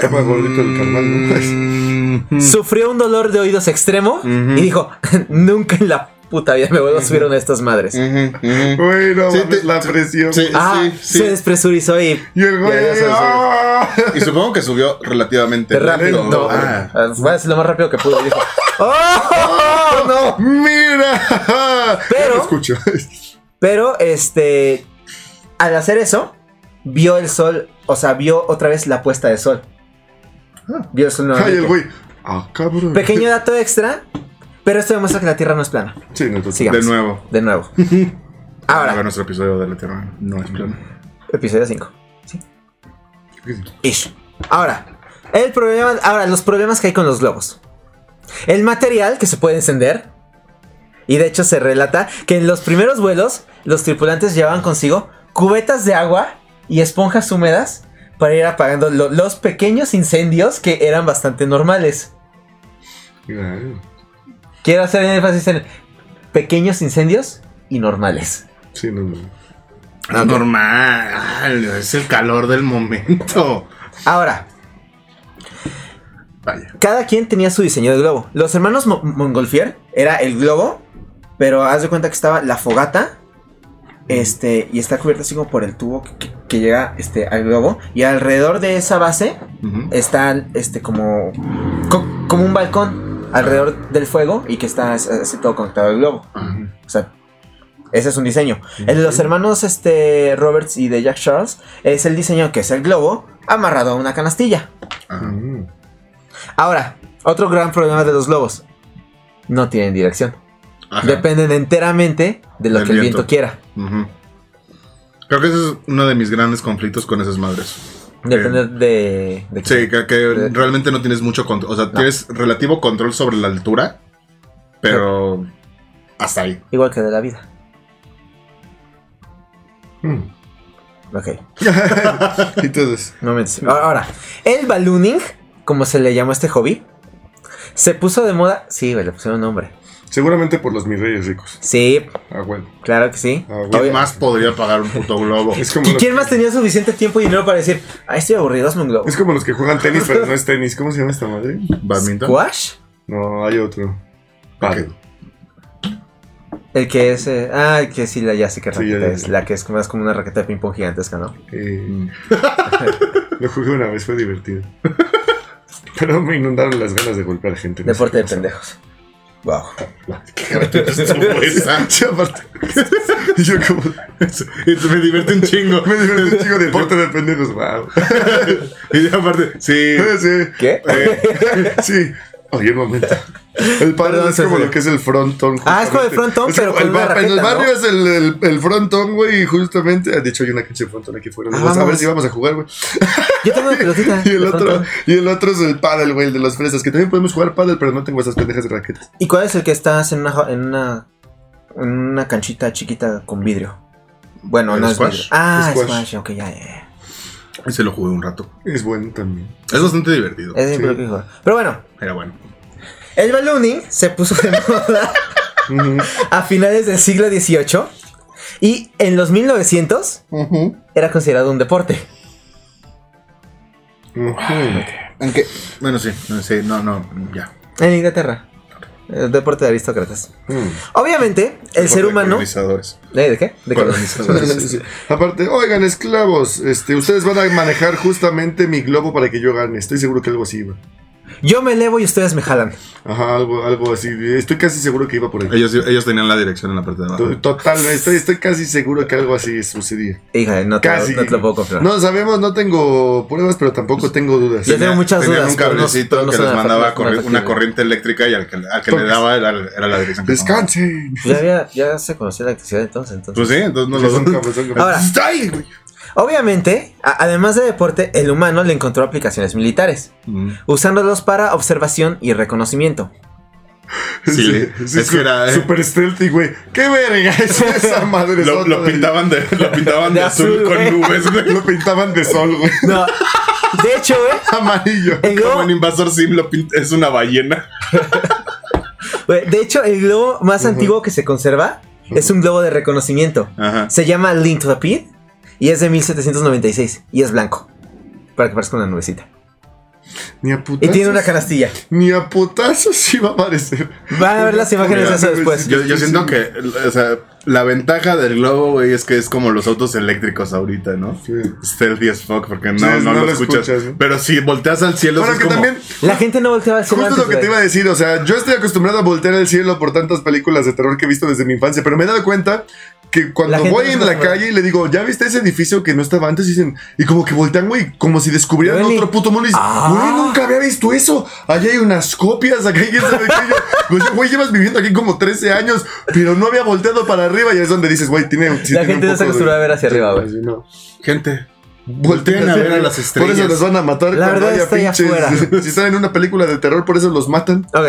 Estaba gordito el carnal, ¿no? Mm, Sufrió un dolor de oídos extremo y dijo, nunca en la puta vida me vuelvo a subir a una de estas madres. ujú, ujú. Güey, no Sí, mames, te- la presión. sí. Ah, sí, sí. se despresurizó y... Y el güey. ¡ah! Y supongo que subió relativamente rápido. No, Ah. ah, fue así lo más rápido que pudo. y dijo, ¡Oh, no! ¡Mira! Pero- lo escucho. Pero, este. Al hacer eso, vio el sol. O sea, vio otra vez la puesta de sol. Ay, el güey. Ah, cabrón. Pequeño dato extra. Pero esto demuestra que la Tierra no es plana. Sí, no, Sigamos. De nuevo. De nuevo. Ahora Ahora, nuestro episodio de la Tierra no es plano. episodio 5. Ish. Ahora, el problema. Ahora, los problemas que hay con los globos. El material que se puede encender. Y de hecho se relata que en los primeros vuelos los tripulantes llevaban consigo cubetas de agua y esponjas húmedas para ir apagando lo- los pequeños incendios que eran bastante normales. Quiero hacer énfasis en pequeños incendios y normales. Sí, no, no. Normal, es el calor del momento. Ahora, Vaya. cada quien tenía su diseño de globo. Los hermanos Mo- Montgolfier era el globo, pero haz de cuenta que estaba la fogata. Este, y está cubierta así como por el tubo que, llega este, al globo. Y alrededor de esa base está este como, co- como un balcón alrededor del fuego y que está así todo conectado al globo. O sea, ese es un diseño. El de los hermanos este, Roberts y de Jack Charles es el diseño que es el globo amarrado a una canastilla. Ahora, otro gran problema de los globos. No tienen dirección. Ajá. Dependen enteramente de lo Del que el viento. viento quiera. Creo que ese es uno de mis grandes conflictos con esas madres. Depende de, de Sí, que, que realmente no tienes mucho control. O sea, tienes relativo control sobre la altura, pero hasta ahí. Igual que de la vida. Mm. Ok. Entonces, No me Ahora, el ballooning, como se le llamó a este hobby, se puso de moda. Sí, güey, le pusieron nombre. Seguramente por los mis reyes ricos. Sí, Ah, bueno. claro que sí. Ah, bueno. ¿Quién más podría pagar un puto globo? Es como, ¿Y los, quién más tenía suficiente tiempo y dinero para decir, ay, estoy aburrido, hazme un globo? es como los que juegan tenis, pero no es tenis. ¿Cómo se llama esta madre? ¿Badminton? ¿Squash? No, hay otro. Paddle. El que es. eh, ah, el que sí, la, ya sé qué Sí, raqueta ya, ya, es. La que es más como una raqueta de ping-pong gigantesca, ¿no? Eh, lo jugué una vez, fue divertido. Pero me inundaron las ganas de golpear gente. no sé Deporte de pendejos. Wow. Estuvo esa. Y yo como... Me divierte un chingo. Me divertí un chico de deporte de pendejos, wow. Y aparte, sí. Sí, ¿Qué? eh, sí. Oye, un momento. El Perdón, es como lo que es el frontón. Ah, es como el frontón, pero con el una ba- En el barrio ¿no? es el, el, el frontón, güey, y justamente... De hecho, hay una cancha de frontón aquí fuera. Ah, Vamos a ver si vamos a jugar, güey. Yo tengo una pelotita. Y el otro, frontón. y el otro es el paddle, güey, el de las fresas. Que también podemos jugar paddle, pero no tengo esas pendejas de raquetas. ¿Y cuál es el que estás en una, en una, en una canchita chiquita con vidrio? Bueno, ¿El no es squash? vidrio. Ah, Squash. squash. ok, ya, ya. Ese lo jugué un rato. Es bueno también. Es bastante divertido. Es Sí. lo que dijo. Pero bueno, Era bueno. el ballooning se puso de moda a finales del siglo XVIII y en los 1900 Ujú. era considerado un deporte. Aunque, bueno, sí, no, sí, no, no, ya. En Inglaterra. El deporte de aristócratas. Mm. Obviamente, el ser humano. Colonizadores. ¿Eh? ¿De qué? De? Colonizadores. Aparte, oigan, esclavos, este, ustedes van a manejar justamente mi globo para que yo gane. Estoy seguro que algo así iba. Yo me elevo y ustedes me jalan. Ajá, algo, algo así. Estoy casi seguro que iba por ahí. Ellos, ellos tenían la dirección en la parte de abajo. To- Totalmente, estoy, estoy casi seguro que algo así sucedía. Híjole, no te, Casi. no te lo puedo confirmar. No sabemos, no tengo pruebas, pero tampoco tengo dudas. Yo tengo muchas Tenían dudas, un no- cablecito no que les mandaba corri- una corriente eléctrica y al que, al que le daba era, era la dirección. Descansen. Ya, había, ya se conocía la electricidad entonces. entonces. Pues sí, entonces no lo son. Ahora. Obviamente, a- además de deporte, el humano le encontró aplicaciones militares, Mm. usándolos para observación y reconocimiento. Sí, es que era- Super stealthy, güey. ¡Qué verga es esa madre! Lo, lo pintaban de, lo pintaban de, De azul, azul, con nubes, güey. Lo pintaban de sol, güey. No, de hecho, güey, Amarillo. el Como en Invasor Sim lo pint- es una ballena. güey, de hecho, el globo más antiguo que se conserva es un globo de reconocimiento. Ajá. Se llama Link to the Pit y es de 1796 y es blanco. Para que parezca una nubecita. Ni a Y putazos. tiene una canastilla. Ni a putazos iba a aparecer. Van a ver las imágenes de eso después. Yo, yo siento que, o sea, la ventaja del globo, güey, es que es como los autos eléctricos ahorita, ¿no? Sí. Stealthy as fuck, porque no, Sí, no, no lo lo escuchas. Pero si volteas al cielo, Bueno, es que como... también, La gente no volteaba al cielo justo antes, lo que te iba a decir, o sea, yo estoy acostumbrado a voltear al cielo por tantas películas de terror que he visto desde mi infancia, pero me he dado cuenta que cuando voy no en la calle y le digo, ¿ya viste ese edificio que no estaba antes? Y dicen, y como que voltean, güey, como si descubrieran otro puto mundo y dicen, Ah. güey, nunca había visto eso. Allá hay unas copias, acá hay quién sabe qué. Yo, Pues, güey, llevas viviendo aquí como 13 años, pero no había volteado para arriba y es donde dices, güey, tiene. sí La tiene gente un no se poco acostumbra de- a ver hacia arriba, güey. Sí, no. Gente, Volteen a ver a las Por estrellas. eso los van a matar La cuando verdad haya está allá pinches. afuera. Si están en una película de terror, por eso los matan. Ok.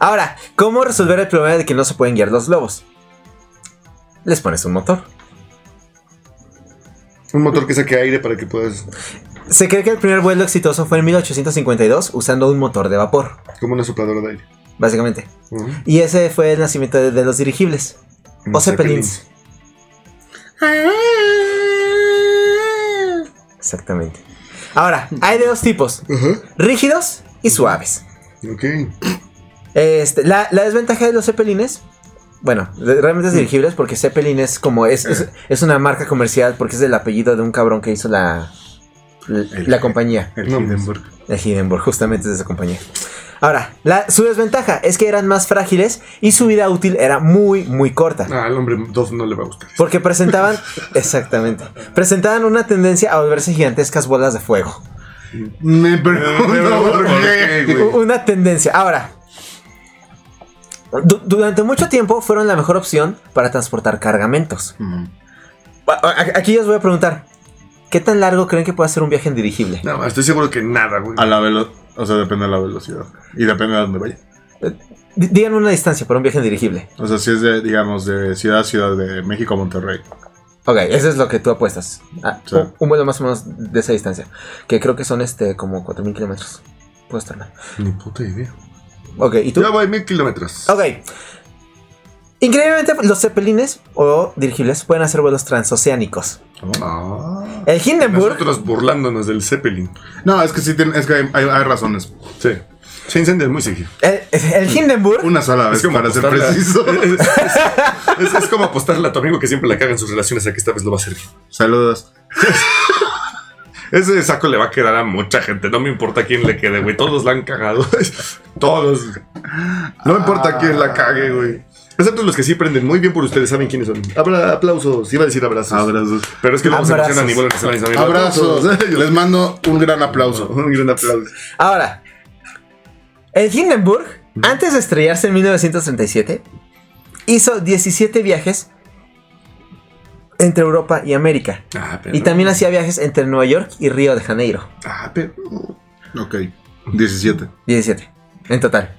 Ahora, ¿cómo resolver el problema de que no se pueden guiar los globos? Les pones un motor. Un motor que saque aire para que puedas. Se cree que el primer vuelo exitoso fue en 1852 usando un motor de vapor, Como una sopladora de aire. básicamente. Y ese fue el nacimiento de, de los dirigibles. O Zeppelins. Exactamente. Ahora, hay de dos tipos: rígidos y suaves. Ok. Este, la, la desventaja de los Zeppelines. Bueno, realmente es dirigibles porque Zeppelin es como. Es, es, es una marca comercial porque es el apellido de un cabrón que hizo la. La, El- la compañía. El No, Hindenburg. De Hindenburg, justamente es de esa compañía. Ahora, la, su desventaja es que eran más frágiles y su vida útil era muy, muy corta. Ah, al hombre Dove no le va a gustar. Porque presentaban, exactamente, presentaban una tendencia a volverse gigantescas bolas de fuego. Me pregunto por qué, güey. Una tendencia. Ahora, du- durante mucho tiempo fueron la mejor opción para transportar cargamentos. Mm. Aquí os voy a preguntar, ¿qué tan largo creen que puede ser un viaje en dirigible? No, estoy seguro que nada, güey. A la velocidad. O sea, depende de la velocidad. Y depende de dónde vaya. D- Díganme una distancia para un viaje en dirigible. O sea, si es de, digamos, de ciudad a ciudad de México a Monterrey. Ok, eso es lo que tú apuestas. Ah, Sí. un, un vuelo más o menos de esa distancia. Que creo que son este como 4.000 kilómetros. Puede estar mal. Ni puta idea. Ok, ¿y tú? Ya voy mil kilómetros. Ok. Increíblemente, los zeppelines o dirigibles pueden hacer vuelos transoceánicos. Ah. El Hindenburg. Nosotros burlándonos del Zeppelin. No, es que sí, tiene- es que hay, razones. Sí. Se incendian muy seguido. El, el Hindenburg. Una sola vez, Es como para ser apostarle a- preciso. Es, es- es como apostarle a tu amigo que siempre la caga en sus relaciones a que esta vez lo va a hacer bien. Saludos. Ese saco le va a quedar a mucha gente. No me importa quién le quede, güey. Todos la han cagado. Todos. No importa quién la cague, güey. Excepto los que sí prenden muy bien por ustedes, saben quiénes son. Abra, aplausos, iba a decir abrazos. Abrazos. Pero es que luego se emocionan y vuelven a misma. Abrazos. Les mando un gran aplauso. Un gran aplauso. Ahora, el Hindenburg, antes de estrellarse en 1937, hizo 17 viajes entre Europa y América. Ah, pero. Y también hacía viajes entre Nueva York y Río de Janeiro. Ah, pero. Ok. 17. 17. En total.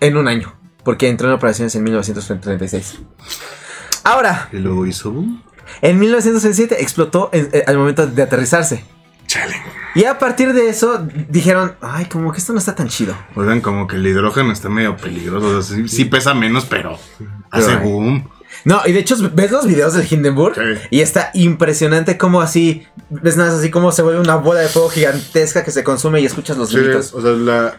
En un año. Porque entró en operaciones en 1936. Ahora, Y luego hizo boom. en 1937 explotó en- eh, al momento de aterrizarse. Chale. Y a partir de eso dijeron, ay, como que esto no está tan chido. Oigan, como que el hidrógeno está medio peligroso. O sea, sí, sí pesa menos, pero hace boom. No, y de hecho ves los videos del Hindenburg Sí. y está impresionante como así, ves nada así como se vuelve una bola de fuego gigantesca que se consume y escuchas los Sí, gritos. o sea, la...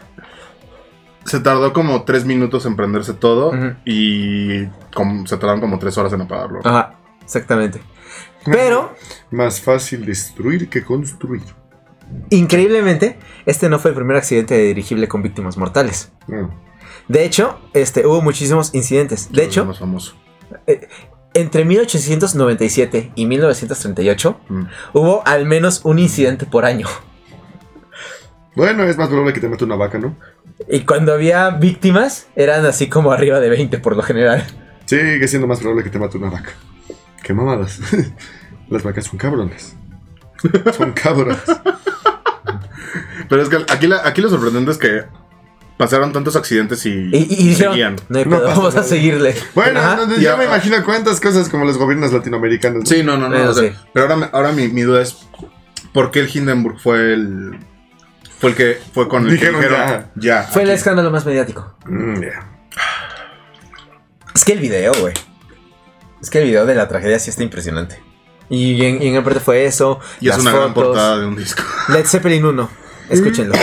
Se tardó como 3 minutos en prenderse todo y como- se tardaron como 3 horas en apagarlo. Ajá, exactamente. Pero, Más fácil destruir que construir. increíblemente, este no fue el primer accidente de dirigible con víctimas mortales. No. De hecho, este, hubo muchísimos incidentes. De hecho, más famoso. entre 1897 y 1938 Mm. hubo al menos un incidente por año. Bueno, es más probable que te mate una vaca, ¿no? Y cuando había víctimas, eran así como arriba de 20 por lo general. Sigue siendo más probable que te mate una vaca. Qué mamadas. Las vacas son cabrones. Son cabrones. Pero es que aquí, la- aquí lo sorprendente es que pasaron tantos accidentes y, Y, y- seguían. no No vamos a nada". seguirle. Bueno, no, ya me imagino cuántas cosas como los gobiernos latinoamericanos. ¿no? Sí, no, no, no. Bueno, o sea, sí. Pero ahora, ahora mi, mi duda es: ¿por qué el Hindenburg fue el. Fue el que fue con el Dijeron que dijeron ya. Fue el aquí"? escándalo más mediático. Mm. Es que el video, güey. Es que el video de la tragedia sí está impresionante. Y en, y en gran parte fue eso. Y es las una gran fotos. portada de un disco. Led Zeppelin 1. Escúchenlo.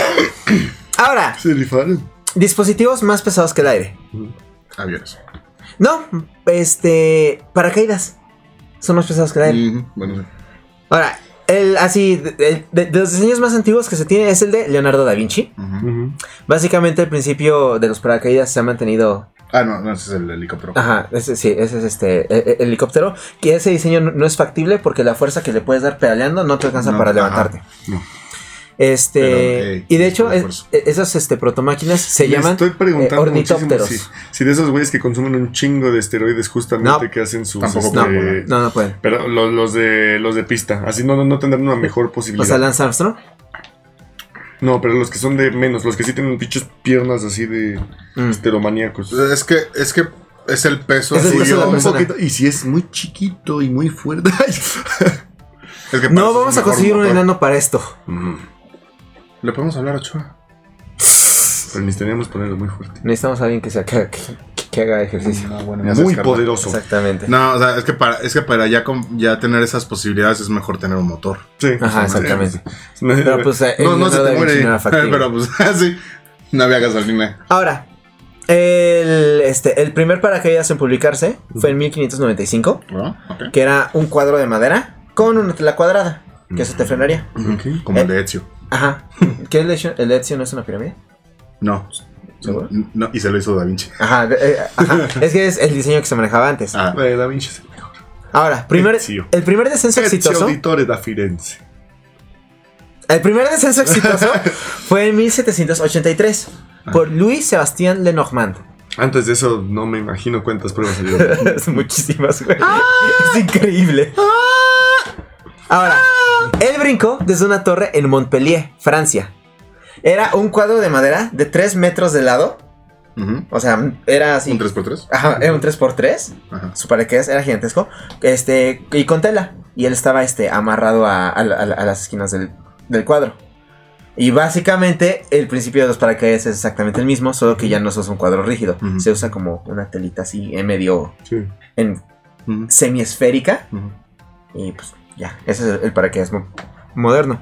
Ahora, Se rifaron. dispositivos más pesados que el aire. Aviones. No, este. Paracaídas. Son más pesados que el aire. Ujú, Bueno, sí. Ahora, el así. De, de- de los diseños más antiguos que se tiene es el de Leonardo da Vinci. Ujú. Básicamente, el principio de los paracaídas se ha mantenido Ah, no, no, ese es el helicóptero. Ajá, ese, sí, ese es este e- e- helicóptero. Que ese diseño no, no es factible porque la fuerza que le puedes dar pedaleando no te alcanza No, para ajá, levantarte. no. Este. Pero, eh, y de hecho, es esas este, protomáquinas se Me llaman Estoy preguntando eh, muchísimo ornitópteros. si, si de esos güeyes que consumen un chingo de esteroides justamente No. que hacen sus. Tampoco este, No, pueden no, no pueden. Pero lo- los, de los de pista, así no, no, no tendrán una mejor O posibilidad. sea, Lance Armstrong. no, pero los que son de menos, los que sí tienen pinches piernas así de Mm. esteromaníacos. Es que, es que es el peso Es el peso Un poquito- y si es muy chiquito y muy fuerte. Es que para No vamos a conseguir un enano para esto. Mm, Le podemos hablar a Ochoa. pero necesitaríamos ponerlo muy fuerte. Necesitamos a alguien que sea que, que- Que haga ejercicio. No, bueno, ya se Muy poderoso. Exactamente. No, o sea, es que para, es que para ya, com- ya tener esas posibilidades es mejor tener un motor. Sí. Ajá, exactamente. Pero pues eh, el No, no se te muere. no. Pero pues, sí. No había gasolina. Ahora, el, este, el primer paracaídas en publicarse fue en 1595, ¿No? Ok. que era un cuadro de madera con una tela cuadrada, que eso te frenaría. Como el Eh. de Ezio. Ajá. ¿Qué el Ezio, el Ezio no es una pirámide? No. ¿Seguro? No, y se lo hizo Da Vinci. Ajá, eh, ajá. es que es el diseño que se manejaba antes. Ah, Eh, Da Vinci es el mejor. Ahora, primer, Ezio. el primer descenso Ezio exitoso. Auditore da Firenze. El primer descenso exitoso fue en 1783 por Louis Sebastián Lenormand. Antes de eso, no me imagino cuántas pruebas salieron. Muchísimas, güey. Es increíble. Ahora, él brincó desde una torre en Montpellier, Francia. Era un cuadro de madera de 3 metros de lado. O sea, era así. ¿Un 3x3? Ajá, era un 3x3. Ajá. Su paracaídas era gigantesco. Este, y con tela. Y él estaba este, amarrado a, a la- a la- a las esquinas del, del cuadro. Y básicamente el principio de los paracaídas es exactamente el mismo, solo que ya no se usa un cuadro rígido. Se usa como una telita así en medio, Sí. en semiesférica. Y pues ya, ese es el paracaídas mo- moderno.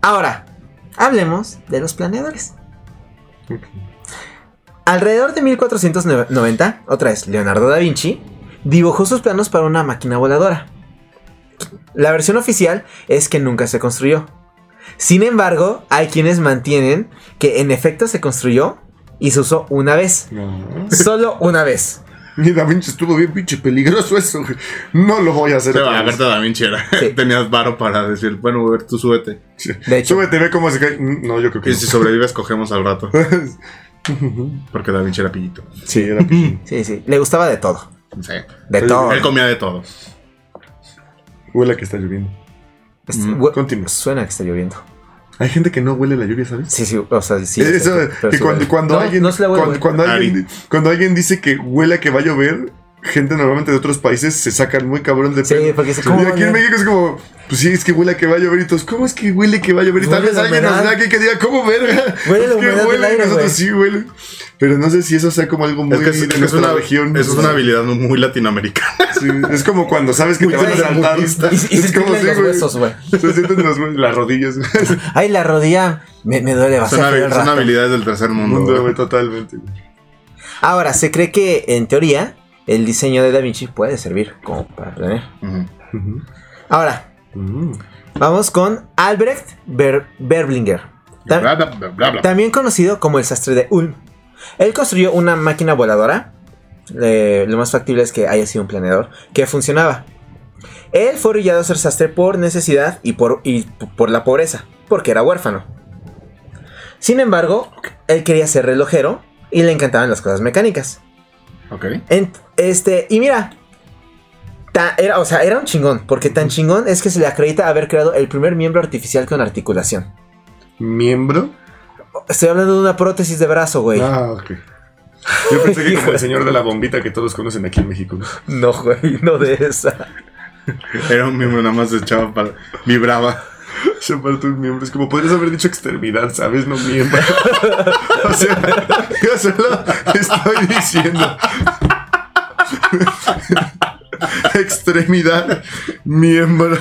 Ahora, hablemos de los planeadores. Alrededor de 1490, otra vez Leonardo da Vinci, dibujó sus planos para una máquina voladora. La versión oficial es que nunca se construyó. Sin embargo, hay quienes mantienen que en efecto se construyó y se usó una vez. No. Solo una vez. Y Da Vinci estuvo bien pinche peligroso eso. No lo voy a hacer. Otra la carta Da Vinci era. Sí. Tenías varo para decir, bueno, a ver, tú súbete. De hecho, Súbete, ve cómo se cae. Mm, No, yo creo que Y no. si sobrevives, cogemos al rato. Porque Da Vinci era pillito. Sí, era pichín. sí, sí, le gustaba de todo. Sí. De todo. Él comía de todo. Huele a que está lloviendo. Este, Mm, hue- continúa. Suena que está lloviendo. Hay gente que no huele la lluvia, ¿sabes? Sí, sí, o sea, sí. Eso, que cuando, cuando No, alguien, no se cuando, alguien, cuando alguien dice que huele a que va a llover, gente normalmente de otros países se sacan muy cabrón de Sí, pedo. porque se Y ¿cómo aquí en? México es como, pues sí, es que huele a que va a llover y todos, ¿cómo es que huele que va a llover? Y tal vez alguien nos vea aquí que diga, ¿cómo verga? Huele la Es que humedad del huele, y aire, nosotros sí huele. Pero no sé si eso sea como algo muy Es que es, de es nuestra una, región. eso es una habilidad muy latinoamericana. Sí, es como cuando sabes que te Muy van a saltar. Y- y es sentirle como los huesos, güey. Se sienten los hue- las rodillas. Ay, la rodilla me, me duele bastante. son habilidades del tercer mundo. Mundo, güey. totalmente. Ahora, se cree que en teoría el diseño de Da Vinci puede servir como para planear. Ahora, Mm. vamos con Albrecht Ber- Berblinger. Ta- Bla, bla, bla, bla, bla. También conocido como el sastre de Ulm. Él construyó una máquina voladora. eh, lo más factible es que haya sido un planeador que funcionaba. Él fue orillado a ser sastre por necesidad y por, y por la pobreza, porque era huérfano. Sin embargo, él quería ser relojero y le encantaban las cosas mecánicas. Ok. En- este, y mira, ta- era, o sea, era un chingón, porque tan chingón es que se le acredita haber creado el primer miembro artificial con articulación. ¿Miembro? Estoy hablando de una prótesis de brazo, güey. Ah, ok. Yo pensé que como el señor de la bombita que todos conocen aquí en México. ¿no? No, güey, no de esa. Era un miembro nada más echaba para. Vibraba. Se parte un miembro. Es como podrías haber dicho extremidad, ¿sabes? No miembro. o sea, yo solo estoy diciendo. Extremidad, miembro.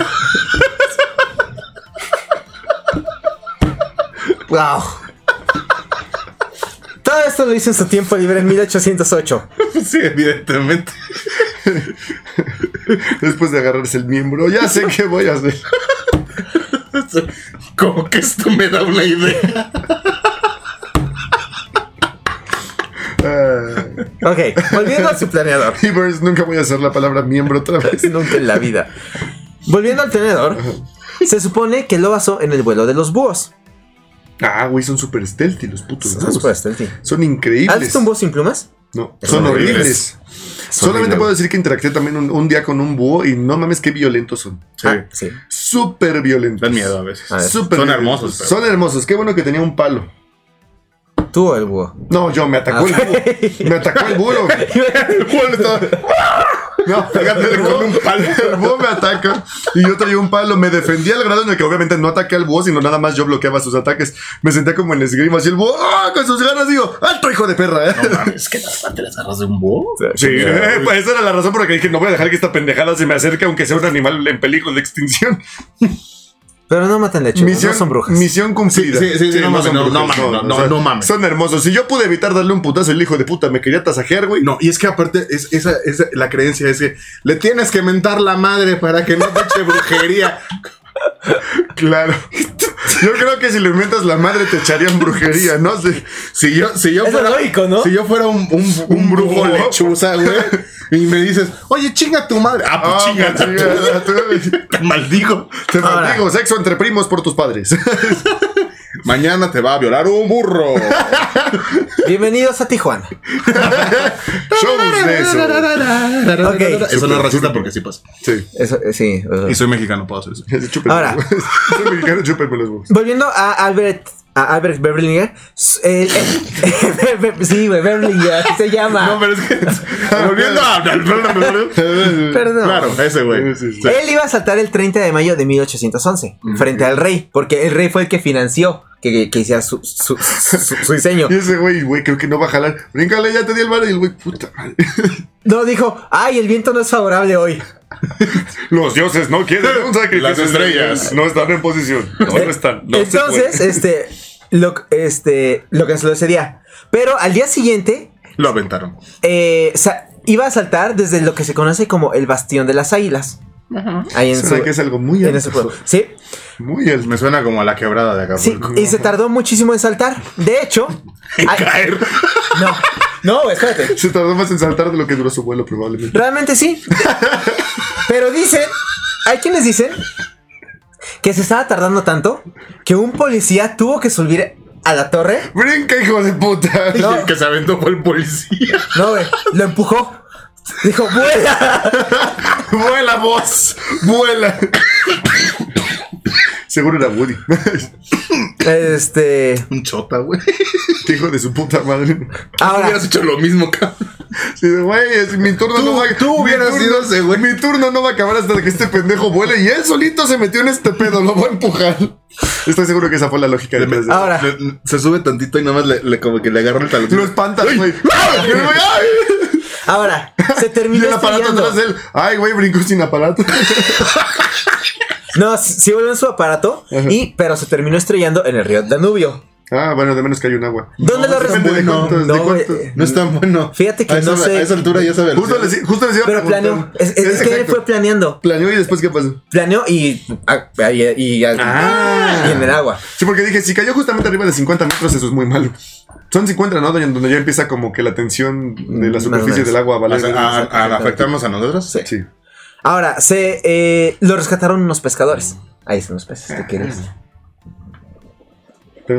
Wow. Todo esto lo hizo en su tiempo libre en 1808. Sí, evidentemente. Después de agarrarse el miembro, ya sé qué voy a hacer. Como que esto me da una idea. Ah, Ok, volviendo a su planeador. Nunca voy a hacer la palabra miembro otra vez. Nunca en la vida. Volviendo al planeador, se supone que lo basó en el vuelo de los búhos. Ah, güey, son super stealthy los putos. Son búhos. super stealthy. Son increíbles. ¿Has visto un búho sin plumas? No, Son son horribles. horribles. Es Solamente horrible, puedo decir que interactué también un, un día con un búho y no mames qué violentos son. Sí. Ah, sí. Súper violentos. Dan miedo a veces. A ver. Súper Son violentos. hermosos, pero- Son hermosos. Qué bueno que tenía un palo. Tú o el búho. No, yo me atacó Ah, el búho. Me atacó el búho. El búho le estaba- No, fíjate, Con un palo. El búho me ataca y yo traía un palo. Me defendía al grado en el que obviamente no ataqué al búho, sino nada más yo bloqueaba sus ataques. Me sentía como en esgrima. Así el búho, ¡ah! con sus ganas, digo, ¡alto hijo de perra! ¿eh? No mames, que las te las agarras de un búho. Sí, eh, pues esa era la razón por la que dije, no voy a dejar que esta pendejada se me acerque, aunque sea un animal en peligro de extinción. Pero no matan lechugas, no son brujas. Misión cumplida. Sí, sí, sí, no mames, no, no no, no mames. Son hermosos. Si yo pude evitar darle un putazo, el hijo de puta me quería tasajear, güey. No, y es que aparte, es, esa, esa- la creencia es que le tienes que mentar la madre para que no te eche brujería. Claro. Yo creo que si le inventas la madre te echarían brujería, ¿no? Sí. Si yo, si yo fuera. es lógico, ¿no? Si yo fuera un, un, un brujo lechuza, güey. Y me dices, oye, chinga tu madre. Ah, pues Ah, chinga, chinga, Te maldigo. Te Ahora. maldigo, sexo entre primos por tus padres. Mañana te va a violar un burro. Bienvenidos a Tijuana. Shows de eso. Ok. Eso no es racista porque sí pasa. Sí. Eso, eh, sí. uh. Y soy mexicano, puedo hacer eso. Ahora. Soy mexicano, chúpenme los huevos. Volviendo a Albert. A Albert el- el- sí, güey, Berlinger, así se llama. No, pero es que. Volviendo a. Perdón. Claro, ese güey. Sí, sí, sí. Él iba a saltar el 30 de mayo de 1811 frente al rey, porque el rey fue el que financió que, que hiciera su, su, su- su diseño. Y ese güey, güey, creo que no va a jalar. Bríncale, ya te di el bar. Y el güey, puta madre. No, dijo, ay, el viento no es favorable hoy. Los dioses no quieren un sacrificio. Las estrellas. No están en posición. No, no están. No Entonces, este, lo, este, lo canceló ese día. Pero al día siguiente, Lo aventaron. eh, sa- iba a saltar desde lo que se conoce como el Bastión de las Águilas. Ahí en Suena su- que es algo muy en ese pueblo. Sí, Muy alto. Me suena como a la quebrada de sí, Acapulco. y se tardó muchísimo en saltar. De hecho, ay, Caer. no, no, espérate. Se tardó más en saltar de lo que duró su vuelo, probablemente. Realmente sí. Pero dicen, hay quienes dicen que se estaba tardando tanto que un policía tuvo que subir a la torre. Brinca, hijo de puta. Que se aventó fue el policía. No, güey, lo empujó. Dijo, vuela. Vuela, voz. Vuela. Seguro era Woody. Este. Un chota, güey. Hijo de su puta madre. Ahora, Hubieras hecho lo mismo, cabrón. Sí, güey, es- mi turno Tú- no va tú mi hubieras turno- sido ese, güey. Mi turno no va a acabar hasta que este pendejo vuele y él solito se metió en este pedo, lo voy a empujar. Estoy seguro que esa fue la lógica de de- Ahora. Le- se sube tantito y nada más le, le- como que le agarra el talón. Lo espantas, güey. Ahora, se Y terminó el aparato estrellando. atrás de él. Ay, güey, brincó sin aparato. No, sí volvió en su aparato, y, pero se terminó estrellando en el río Danubio. Ah, bueno, de menos que hay un agua. ¿Dónde lo depende de respondió? cuántos- de No, No es tan bueno. Fíjate que a esa, no sé- A esa altura ya sabe. Justo les, justo les iba Pero planeó. Es, es- es que él fue planeando. Planeó y después, ¿qué pasó? Planeó y. y, y- y- Ah. y en el agua. Sí, porque dije, si cayó justamente arriba de 50 metros, eso es muy malo. Son 50, ¿no? Donde donde ya empieza como que la tensión de la Mm, superficie o del agua a valer. A, a- a afectarnos a nosotros. Sí. Sí. Ahora, se eh, lo rescataron unos pescadores. Ahí están los peces, ¿qué quieres?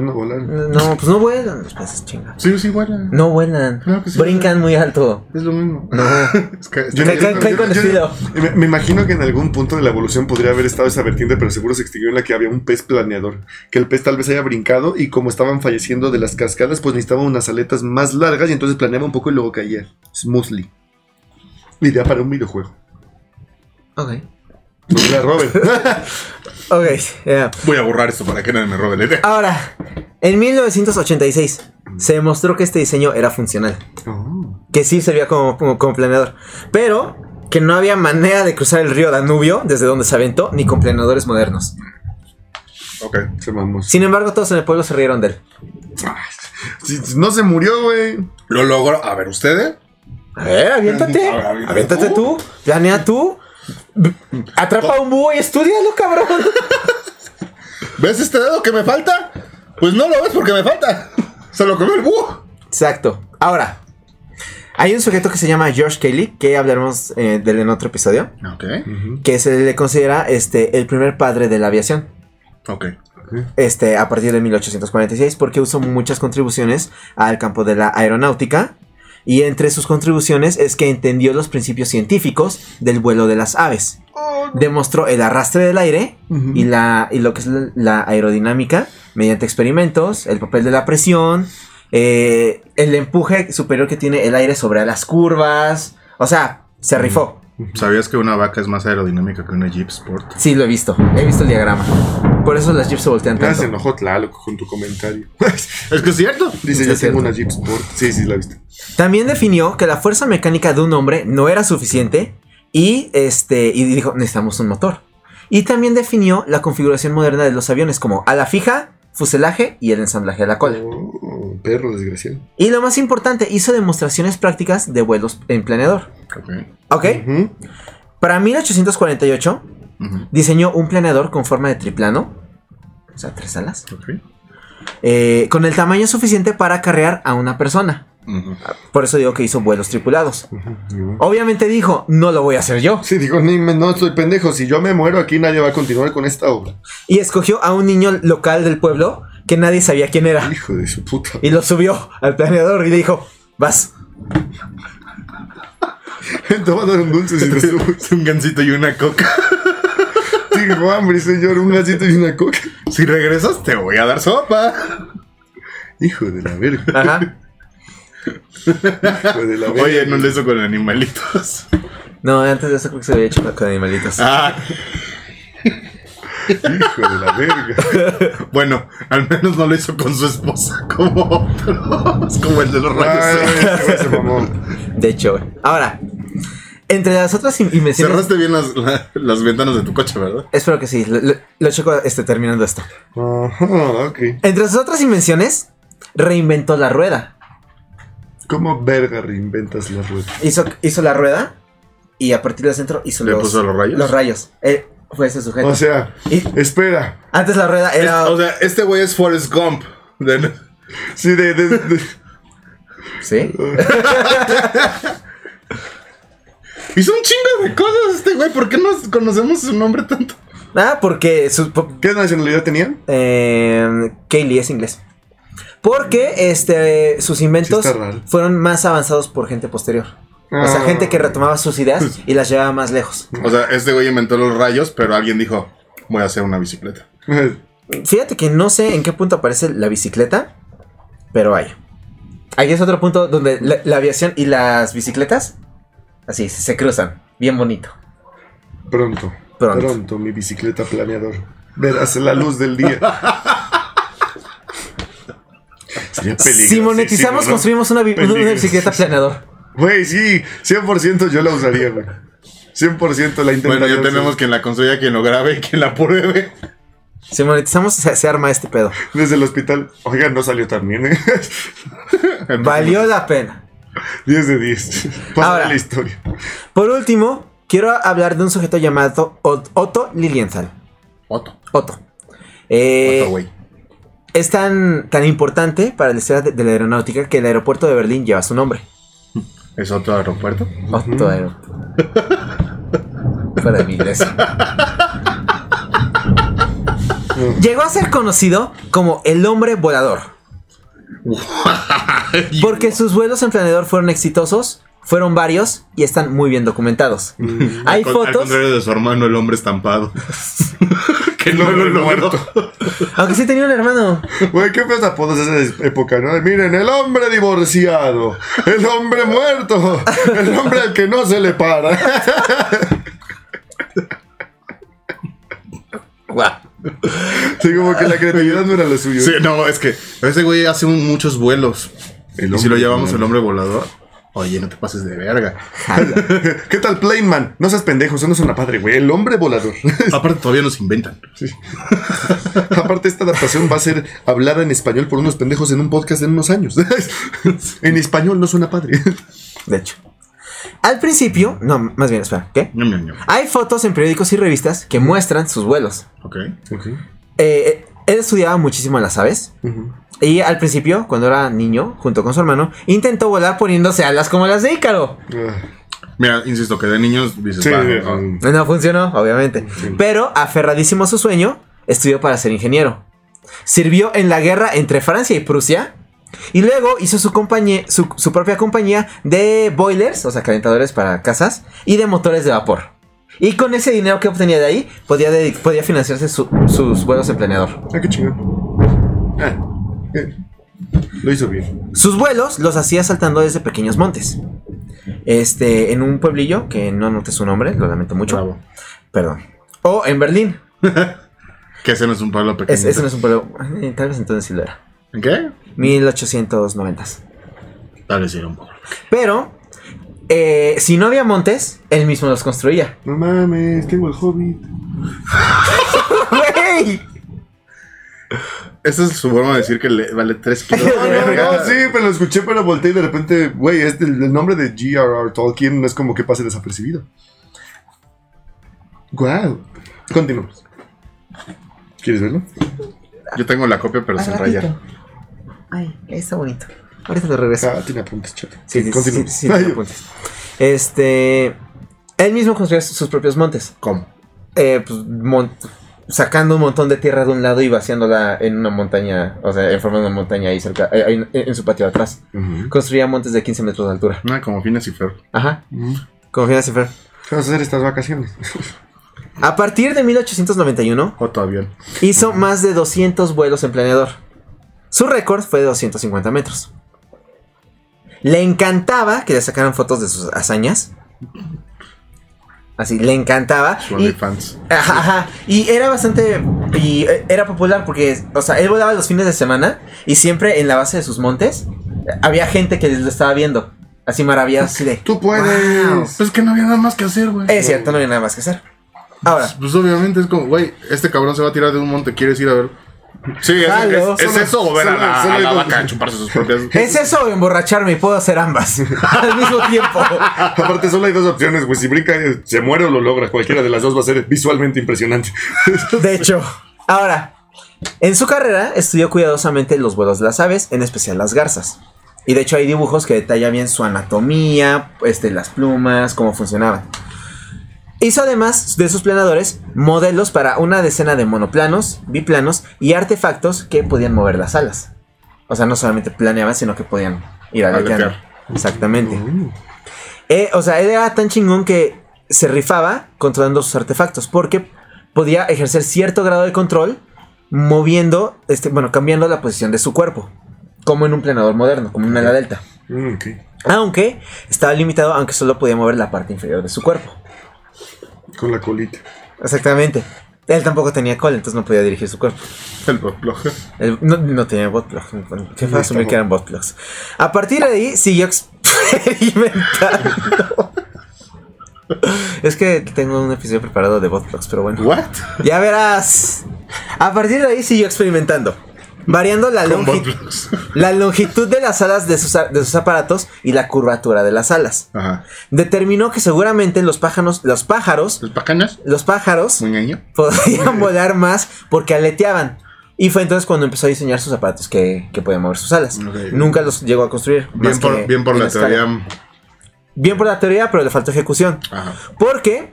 Pero no pues no vuelan los peces, chinga. Sí, sí, vuela. No vuelan. Claro que sí Brincan muy alto. Es lo mismo. No. Es que- Yo- yo- con estilo. Me, me imagino que en algún punto de la evolución podría haber estado esa vertiente, pero seguro se extinguió en la que había un pez planeador. Que el pez tal vez haya brincado y como estaban falleciendo de las cascadas, pues necesitaba unas aletas más largas y entonces planeaba un poco y luego caía. Smoothly. Idea para un videojuego. Ok. No la roben. Ok. Voy a borrar esto para que nadie me robe la idea. Ahora, en 1986 se demostró que este diseño era funcional. Oh. Que sí servía como, como, como planeador. Pero que no había manera de cruzar el río Danubio desde donde se aventó ni con planeadores modernos. Ok. Se mamó. Sin embargo, todos en el pueblo se rieron de él. No se murió, güey. Lo logro. A ver, ¿ustedes? A ver, aviéntate. A ver, aviéntate Aviéntate tú. Planea tú. Atrapa un búho y estudialo, cabrón. ¿Ves este dedo que me falta? Pues no lo ves porque me falta. Se lo comió el búho. Exacto. Ahora, hay un sujeto que se llama George Cayley, que hablaremos eh, de él en otro episodio, Ok. que se le considera este, el primer padre de la aviación. Ok. este, a partir de 1846 porque usó muchas contribuciones al campo de la aeronáutica y entre sus contribuciones es que entendió los principios científicos del vuelo de las aves. Demostró el arrastre del aire y, la, y lo que es la, la aerodinámica mediante experimentos, el papel de la presión, eh, el empuje superior que tiene el aire sobre las curvas. O sea, se rifó. ¿Sabías que una vaca es más aerodinámica que una Jeep Sport? Sí, lo he visto. He visto el diagrama. Por eso las jeeps se voltean Ya se tanto. enojó Tlaloc con tu comentario. Es que es cierto. Dice, es tengo una Jeep Sport. Sí, sí, la viste. También definió que la fuerza mecánica de un hombre no era suficiente y este y dijo necesitamos un motor. Y también definió la configuración moderna de los aviones como ala fija, fuselaje y el ensamblaje de la cola. Oh, perro desgraciado. Y lo más importante, hizo demostraciones prácticas de vuelos en planeador. Ok. Para 1848 Ujú. diseñó un planeador con forma de triplano, o sea, tres alas, eh, con el tamaño suficiente para acarrear a una persona. Por eso digo que hizo vuelos tripulados. Obviamente dijo, no lo voy a hacer yo. Sí, digo, ni me- no estoy pendejo. Si yo me muero aquí, nadie va a continuar con esta obra. Y escogió a un niño local del pueblo que nadie sabía quién era. Hijo de su puta. Y lo subió al planeador y le dijo, vas. Te voy a dar un dulce si te subes. Un gancito y una coca. Tengo hambre, señor. Un gasito y una coca. Si regresas, te voy a dar sopa. Hijo de la verga. Ajá. Hijo de la verga. Oye, no le hizo con animalitos. No, antes de eso creo que se había hecho con animalitos. Ah, Hijo de la verga. bueno, al menos no lo hizo con su esposa como otros, como el de los Ay, rayos. De hecho, güey. ahora, entre las otras in- invenciones... Cerraste bien las, la- las ventanas de tu coche, ¿verdad? Espero que sí, lo, lo- lo checo este, terminando esto. Ajá, ok. Entre sus otras invenciones, reinventó la rueda. ¿Cómo verga reinventas la rueda? Hizo, hizo la rueda y a partir del centro hizo ¿Le los, puso los rayos? Los rayos. Eh, fue ese sujeto. O sea, Y- espera. antes la rueda era... Es- o sea, este güey es Forrest Gump. De- Sí, de, de- de- ¿Sí? hizo un chingo de cosas este güey. ¿Por qué no conocemos su nombre tanto? Ah, porque su, ¿Qué nacionalidad tenían? eh, Kaylee es inglés. Porque este, sus inventos Sí fueron más avanzados por gente posterior. O sea, Ah. gente que retomaba sus ideas y las llevaba más lejos. O sea, este güey inventó los rayos, pero alguien dijo, voy a hacer una bicicleta. Fíjate que no sé en qué punto aparece la bicicleta, pero hay. Ahí es otro punto donde la, la aviación y las bicicletas así se cruzan. Bien bonito. Pronto. Pronto. Pronto, mi bicicleta planeador. Verás la luz del día. Sería Si monetizamos, ¿no? construimos una, bi- una Peligrosísimo. bicicleta planeador. Güey, sí, 100% yo la usaría, güey. 100% la intentaría. Bueno, ya usar. tenemos quien la construya, quien lo grabe, quien la pruebe. Si monetizamos, se, se arma este pedo. Desde el hospital. Oigan, no salió tan bien, ¿eh? Valió la pena. 10 de 10. Para Ahora. la historia. Por último, quiero hablar de un sujeto llamado Ot- Otto Lilienthal. Otto. Otto. Eh, Otto, güey. es tan, tan importante para la historia de, de la aeronáutica que el aeropuerto de Berlín lleva su nombre. ¿Es otro aeropuerto? Otto Aeropuerto. Fuera de mi iglesia. Llegó a ser conocido como el hombre volador. Porque sus vuelos en planeador fueron exitosos, fueron varios y están muy bien documentados. Hay Al con- Al fotos, contrario de su hermano, el hombre estampado. que no hombre logró. aunque sí tenía un hermano. Güey, qué feos apodos de esa época, ¿no? Miren, el hombre divorciado, el hombre muerto, el hombre al que no se le para. Sí, como que la creatividad no era lo suyo. Sí, no, es que ese güey hace un- muchos vuelos. El y si lo llamamos el hombre volador, oye, no te pases de verga. ¿Qué tal, Planeman? No seas pendejo, eso no es una padre, güey. El hombre volador. Aparte, todavía nos inventan. Aparte, esta adaptación va a ser hablada en español por unos pendejos en un podcast en unos años. en español no suena padre. De hecho. Al principio, no, más bien, espera, ¿qué? Ñam, ñam. Hay fotos en periódicos y revistas que muestran sus vuelos. Ok. Eh, él estudiaba muchísimo las aves. Y al principio, cuando era niño, junto con su hermano, intentó volar poniéndose alas como las de Ícaro. Ah, Mira, insisto, que de niños dices, Sí, de- um, No funcionó, obviamente. Pero, aferradísimo a su sueño, estudió para ser ingeniero. Sirvió en la guerra entre Francia y Prusia. Y luego hizo su, compañía, su, su propia compañía de boilers, o sea, calentadores para casas, y de motores de vapor. Y con ese dinero que obtenía de ahí, podía, podía financiarse su- sus vuelos en planeador. ah, qué chingón. Ah, eh, Lo hizo bien. Sus vuelos los hacía saltando desde pequeños montes. Este, en un pueblillo que no anoté su nombre, lo lamento mucho. Bravo. Perdón. O en Berlín. Que ese no es un pueblo pequeño. Es- ese no es un pueblo. eh, Tal vez entonces sí lo era. ¿En qué? 1890. Tal vez era un pueblo. Pero, eh, si no había montes, él mismo los construía. No mames, tengo el hobbit. ¡Güey! Esa es su forma de decir que le vale 3 kilos. No, no, no, sí, pero lo escuché, pero volteé y de repente, güey, este, el, nombre de G.R.R. Tolkien no es como que pase desapercibido. Guau. Continuamos. ¿Quieres verlo? Yo tengo la copia, pero sin rayar. Ay, está bonito. Ahorita lo regreso. Ah, tiene apuntes, chato. Sí, sí, sí, sí, Ay, apuntes. Este. Él mismo construía sus propios montes. ¿Cómo? Eh, pues, mon- sacando un montón de tierra de un lado y vaciándola en una montaña. O sea, en forma de una montaña ahí cerca. eh, en, en su patio de atrás. Construía montes de 15 metros de altura. Ah, como Phineas y Ferb. Ajá. Como Phineas y Ferb. ¿Qué vas a hacer estas vacaciones? A partir de 1891, Otro avión. hizo más de 200 vuelos en planeador. Su récord fue de 250 metros. Le encantaba que le sacaran fotos de sus hazañas. Así, le encantaba. Su Y, OnlyFans. ajá, ajá, y era bastante. Y eh, era popular porque, o sea, él volaba los fines de semana y siempre en la base de sus montes había gente que lo estaba viendo. Así maravillados. así de, Tú puedes. "Wow". Pues es que no había nada más que hacer, güey. Es cierto, no había nada más que hacer. Ahora, Pues obviamente es como, güey, este cabrón se va a tirar de un monte, ¿quieres ir a ver? Sí, es, Jalo. es- es Solo- eso o ver a la, a la vaca chuparse sus propias. ¿es eso o emborracharme? Y puedo hacer ambas al mismo tiempo. Aparte, solo hay dos opciones, güey. Si brinca, eh, se muere o lo logra. Cualquiera de las dos va a ser visualmente impresionante. De hecho, ahora, en su carrera estudió cuidadosamente los vuelos de las aves, en especial las garzas. Y de hecho hay dibujos que detallan bien su anatomía, este, las plumas, cómo funcionaban. Hizo además de sus planadores modelos para una decena de monoplanos, biplanos y artefactos que podían mover las alas. O sea, no solamente planeaban, sino que podían ir aleteando. Exactamente. Eh, o sea, él era tan chingón que se rifaba controlando sus artefactos porque podía ejercer cierto grado de control moviendo, este, bueno, cambiando la posición de su cuerpo, como en un planador moderno, como en una ala delta. Mm. Aunque estaba limitado, aunque solo podía mover la parte inferior de su cuerpo. Con la colita. Exactamente. Él tampoco tenía cola, entonces no podía dirigir su cuerpo. El botplug. Él no, no tenía botplugs. Qué fue asumir que eran botplugs. A partir de ahí siguió experimentando. es que tengo un episodio preparado de botplugs, pero bueno. ¿What? Ya verás. A partir de ahí siguió experimentando. Variando la, longi- la longitud de las alas de sus, de sus aparatos y la curvatura de las alas. Ajá. Determinó que seguramente los pájaros, los pájaros, ¿Los pacañas? los pájaros podían volar más porque aleteaban. Y fue entonces cuando empezó a diseñar sus aparatos que, que podían mover sus alas. Nunca los llegó a construir. Bien por, bien la escala. teoría. Bien por la teoría, pero le faltó ejecución. Ajá. Porque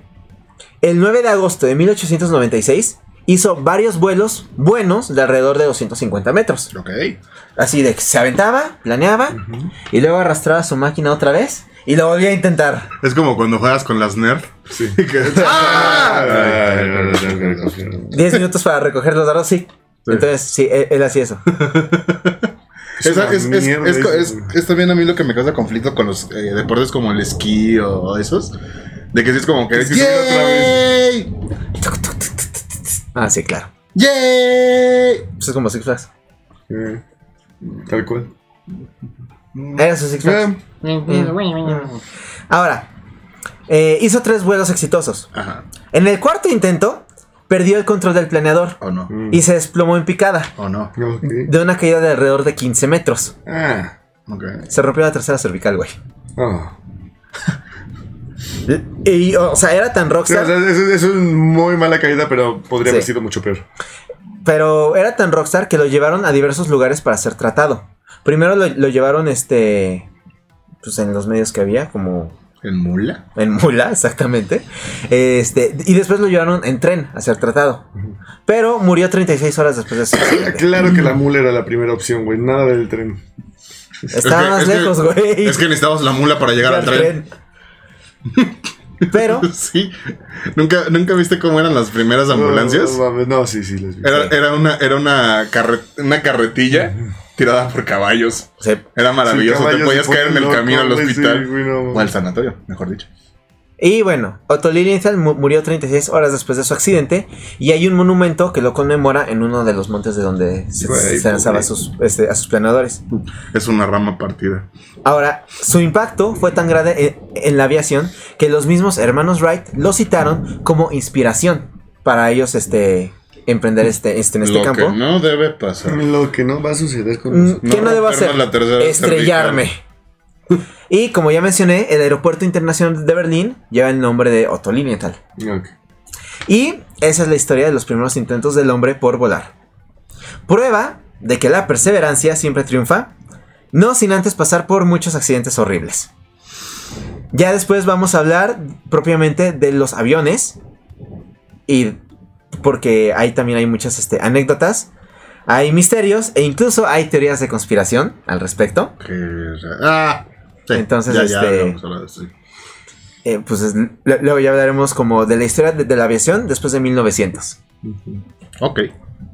el 9 de agosto de 1896 hizo varios vuelos buenos de alrededor de 250 metros. Ok. Así de que se aventaba, planeaba y luego arrastraba su máquina otra vez y lo volvía a intentar. Es como cuando juegas con las Nerf. Sí. ¡Ah! 10 minutos para recoger los dardos, sí. Entonces, sí, él, él hacía eso. Es, es, también a mí lo que me causa conflicto con los eh, deportes como el esquí o esos. De que sí es como que. Es que subir otra vez. Ah, sí, claro. ¡Yay! Pues es como Six Flags. Eh, tal cual. Era su Six Flags. Ahora, eh, hizo tres vuelos exitosos. Ajá. En el cuarto intento, perdió el control del planeador O no. Mm. y se desplomó en picada O no. De una caída de alrededor de 15 metros. Ah. Ok. Se rompió la tercera cervical, güey. Ah. Y, o sea, era tan o rockstar, sea, eso, eso es muy mala caída, pero podría haber sido mucho peor. pero era tan rockstar que lo llevaron a diversos lugares para ser tratado. Primero lo, lo llevaron, este, pues en los medios que había, como ¿En mula? en mula, exactamente. Este, y después lo llevaron en tren a ser tratado. Pero murió 36 horas después de accidente. Claro que la mula era la primera opción, güey. Nada del tren. Estaba Es que- más es que- lejos, güey. Es que necesitamos la mula para llegar al tren. Pero, Sí. ¿Nunca, ¿Nunca viste cómo eran las primeras ambulancias? No, sí, sí, les vi. Era, era una, era una, carre- una carretilla tirada por caballos. Era maravilloso. Te podías caer en el camino al hospital. sí, güey, no. O al sanatorio, mejor dicho. Y bueno, Otto Lilienthal mu- murió 36 horas después de su accidente y hay un monumento que lo conmemora en uno de los montes de donde se, Güey, se lanzaba a sus, este, a sus planeadores. Es una rama partida. Ahora, su impacto fue tan grande en, en la aviación que los mismos hermanos Wright lo citaron como inspiración para ellos este, emprender este, este, en este Lo campo. que no debe pasar. Lo que no va a suceder con Mm, nosotros. ¿Qué no, debo rompernos hacer? la Estrellarme. Y como ya mencioné, el aeropuerto internacional de Berlín lleva el nombre de Otto Lilienthal. Ok. Y esa es la historia de los primeros intentos del hombre por volar. Prueba de que la perseverancia siempre triunfa, no sin antes pasar por muchos accidentes horribles. Ya después vamos a hablar propiamente de los aviones y porque ahí también hay muchas este, anécdotas, hay misterios e incluso hay teorías de conspiración al respecto. Ah, sí. Entonces, ya, ya este- eso. Eh, pues es- luego ya hablaremos como de la historia de, de la aviación después de 1900. Ok.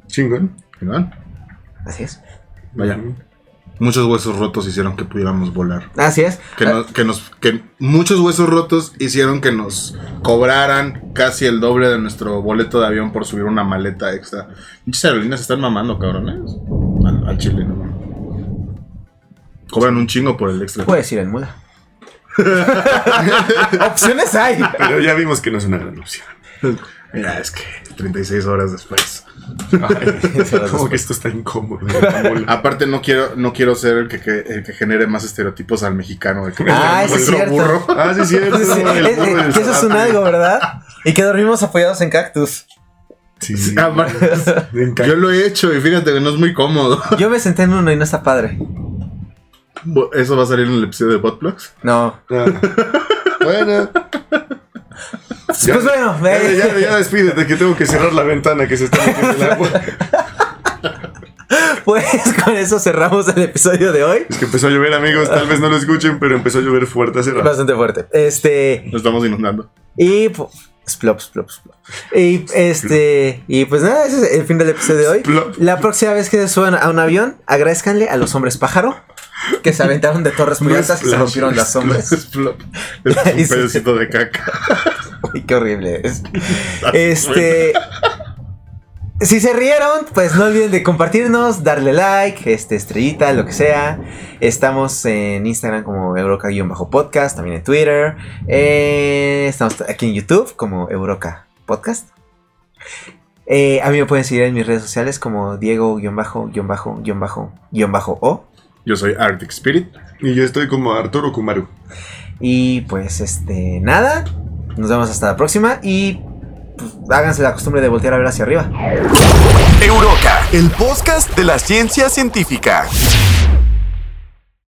Chingón. Chingón. Así es. Vaya. Muchos huesos rotos hicieron que pudiéramos volar. Así es. Que, nos, que nos, que muchos huesos rotos hicieron que nos cobraran casi el doble de nuestro boleto de avión por subir una maleta extra. Muchas aerolíneas están mamando, cabrones. Al, al Chile, no mames. Cobran un chingo por el extra. Puedes ir en mula. Opciones hay. Pero ya vimos que no es una gran opción. Mira, es que 36 horas después. Como que esto está incómodo. Aparte, no quiero, no quiero ser el que, que- el que genere más estereotipos al mexicano. De que Ah, es cierto. burro. Ah, sí, es cierto. Sí, el burro es- del que eso es un algo, ¿verdad? Y que dormimos apoyados en cactus. Sí, sí. Aparte, encanta. Yo lo he hecho y fíjate que no es muy cómodo. Yo me senté en uno y no está padre. ¿Eso va a salir en el episodio de Botplugs? No. Ah. Bueno, Pues bueno, ya, ve- ya, ya despídete que tengo que cerrar la ventana que se está metiendo el agua. pues con eso cerramos el episodio de hoy. Es que empezó a llover, amigos. Tal vez no lo escuchen, pero empezó a llover fuerte hace rato. Bastante fuerte. Este. Nos estamos inundando. Y. pu- Splop, splop, splop. Y este. Y pues nada, ese es el fin del episodio de hoy. Splop. La próxima vez que se suban a un avión, agradezcanle a los hombres pájaro que se aventaron de torres muy altas y se rompieron las sombras. Es un pedacito de caca. Uy, qué horrible es. Este. Si se rieron, pues no olviden de compartirnos, darle like, este, estrellita, lo que sea. Estamos en Instagram como Euroca-podcast, también en Twitter. Eh, estamos aquí en YouTube como Euroca Podcast. Eh, a mí me pueden seguir en mis redes sociales como Diego-O. Yo soy Arctic Spirit. Y yo estoy como Arturo Kumaru. Y pues este, nada. Nos vemos hasta la próxima y pues, háganse la costumbre de voltear a ver hacia arriba. Euroca, el podcast de la ciencia científica.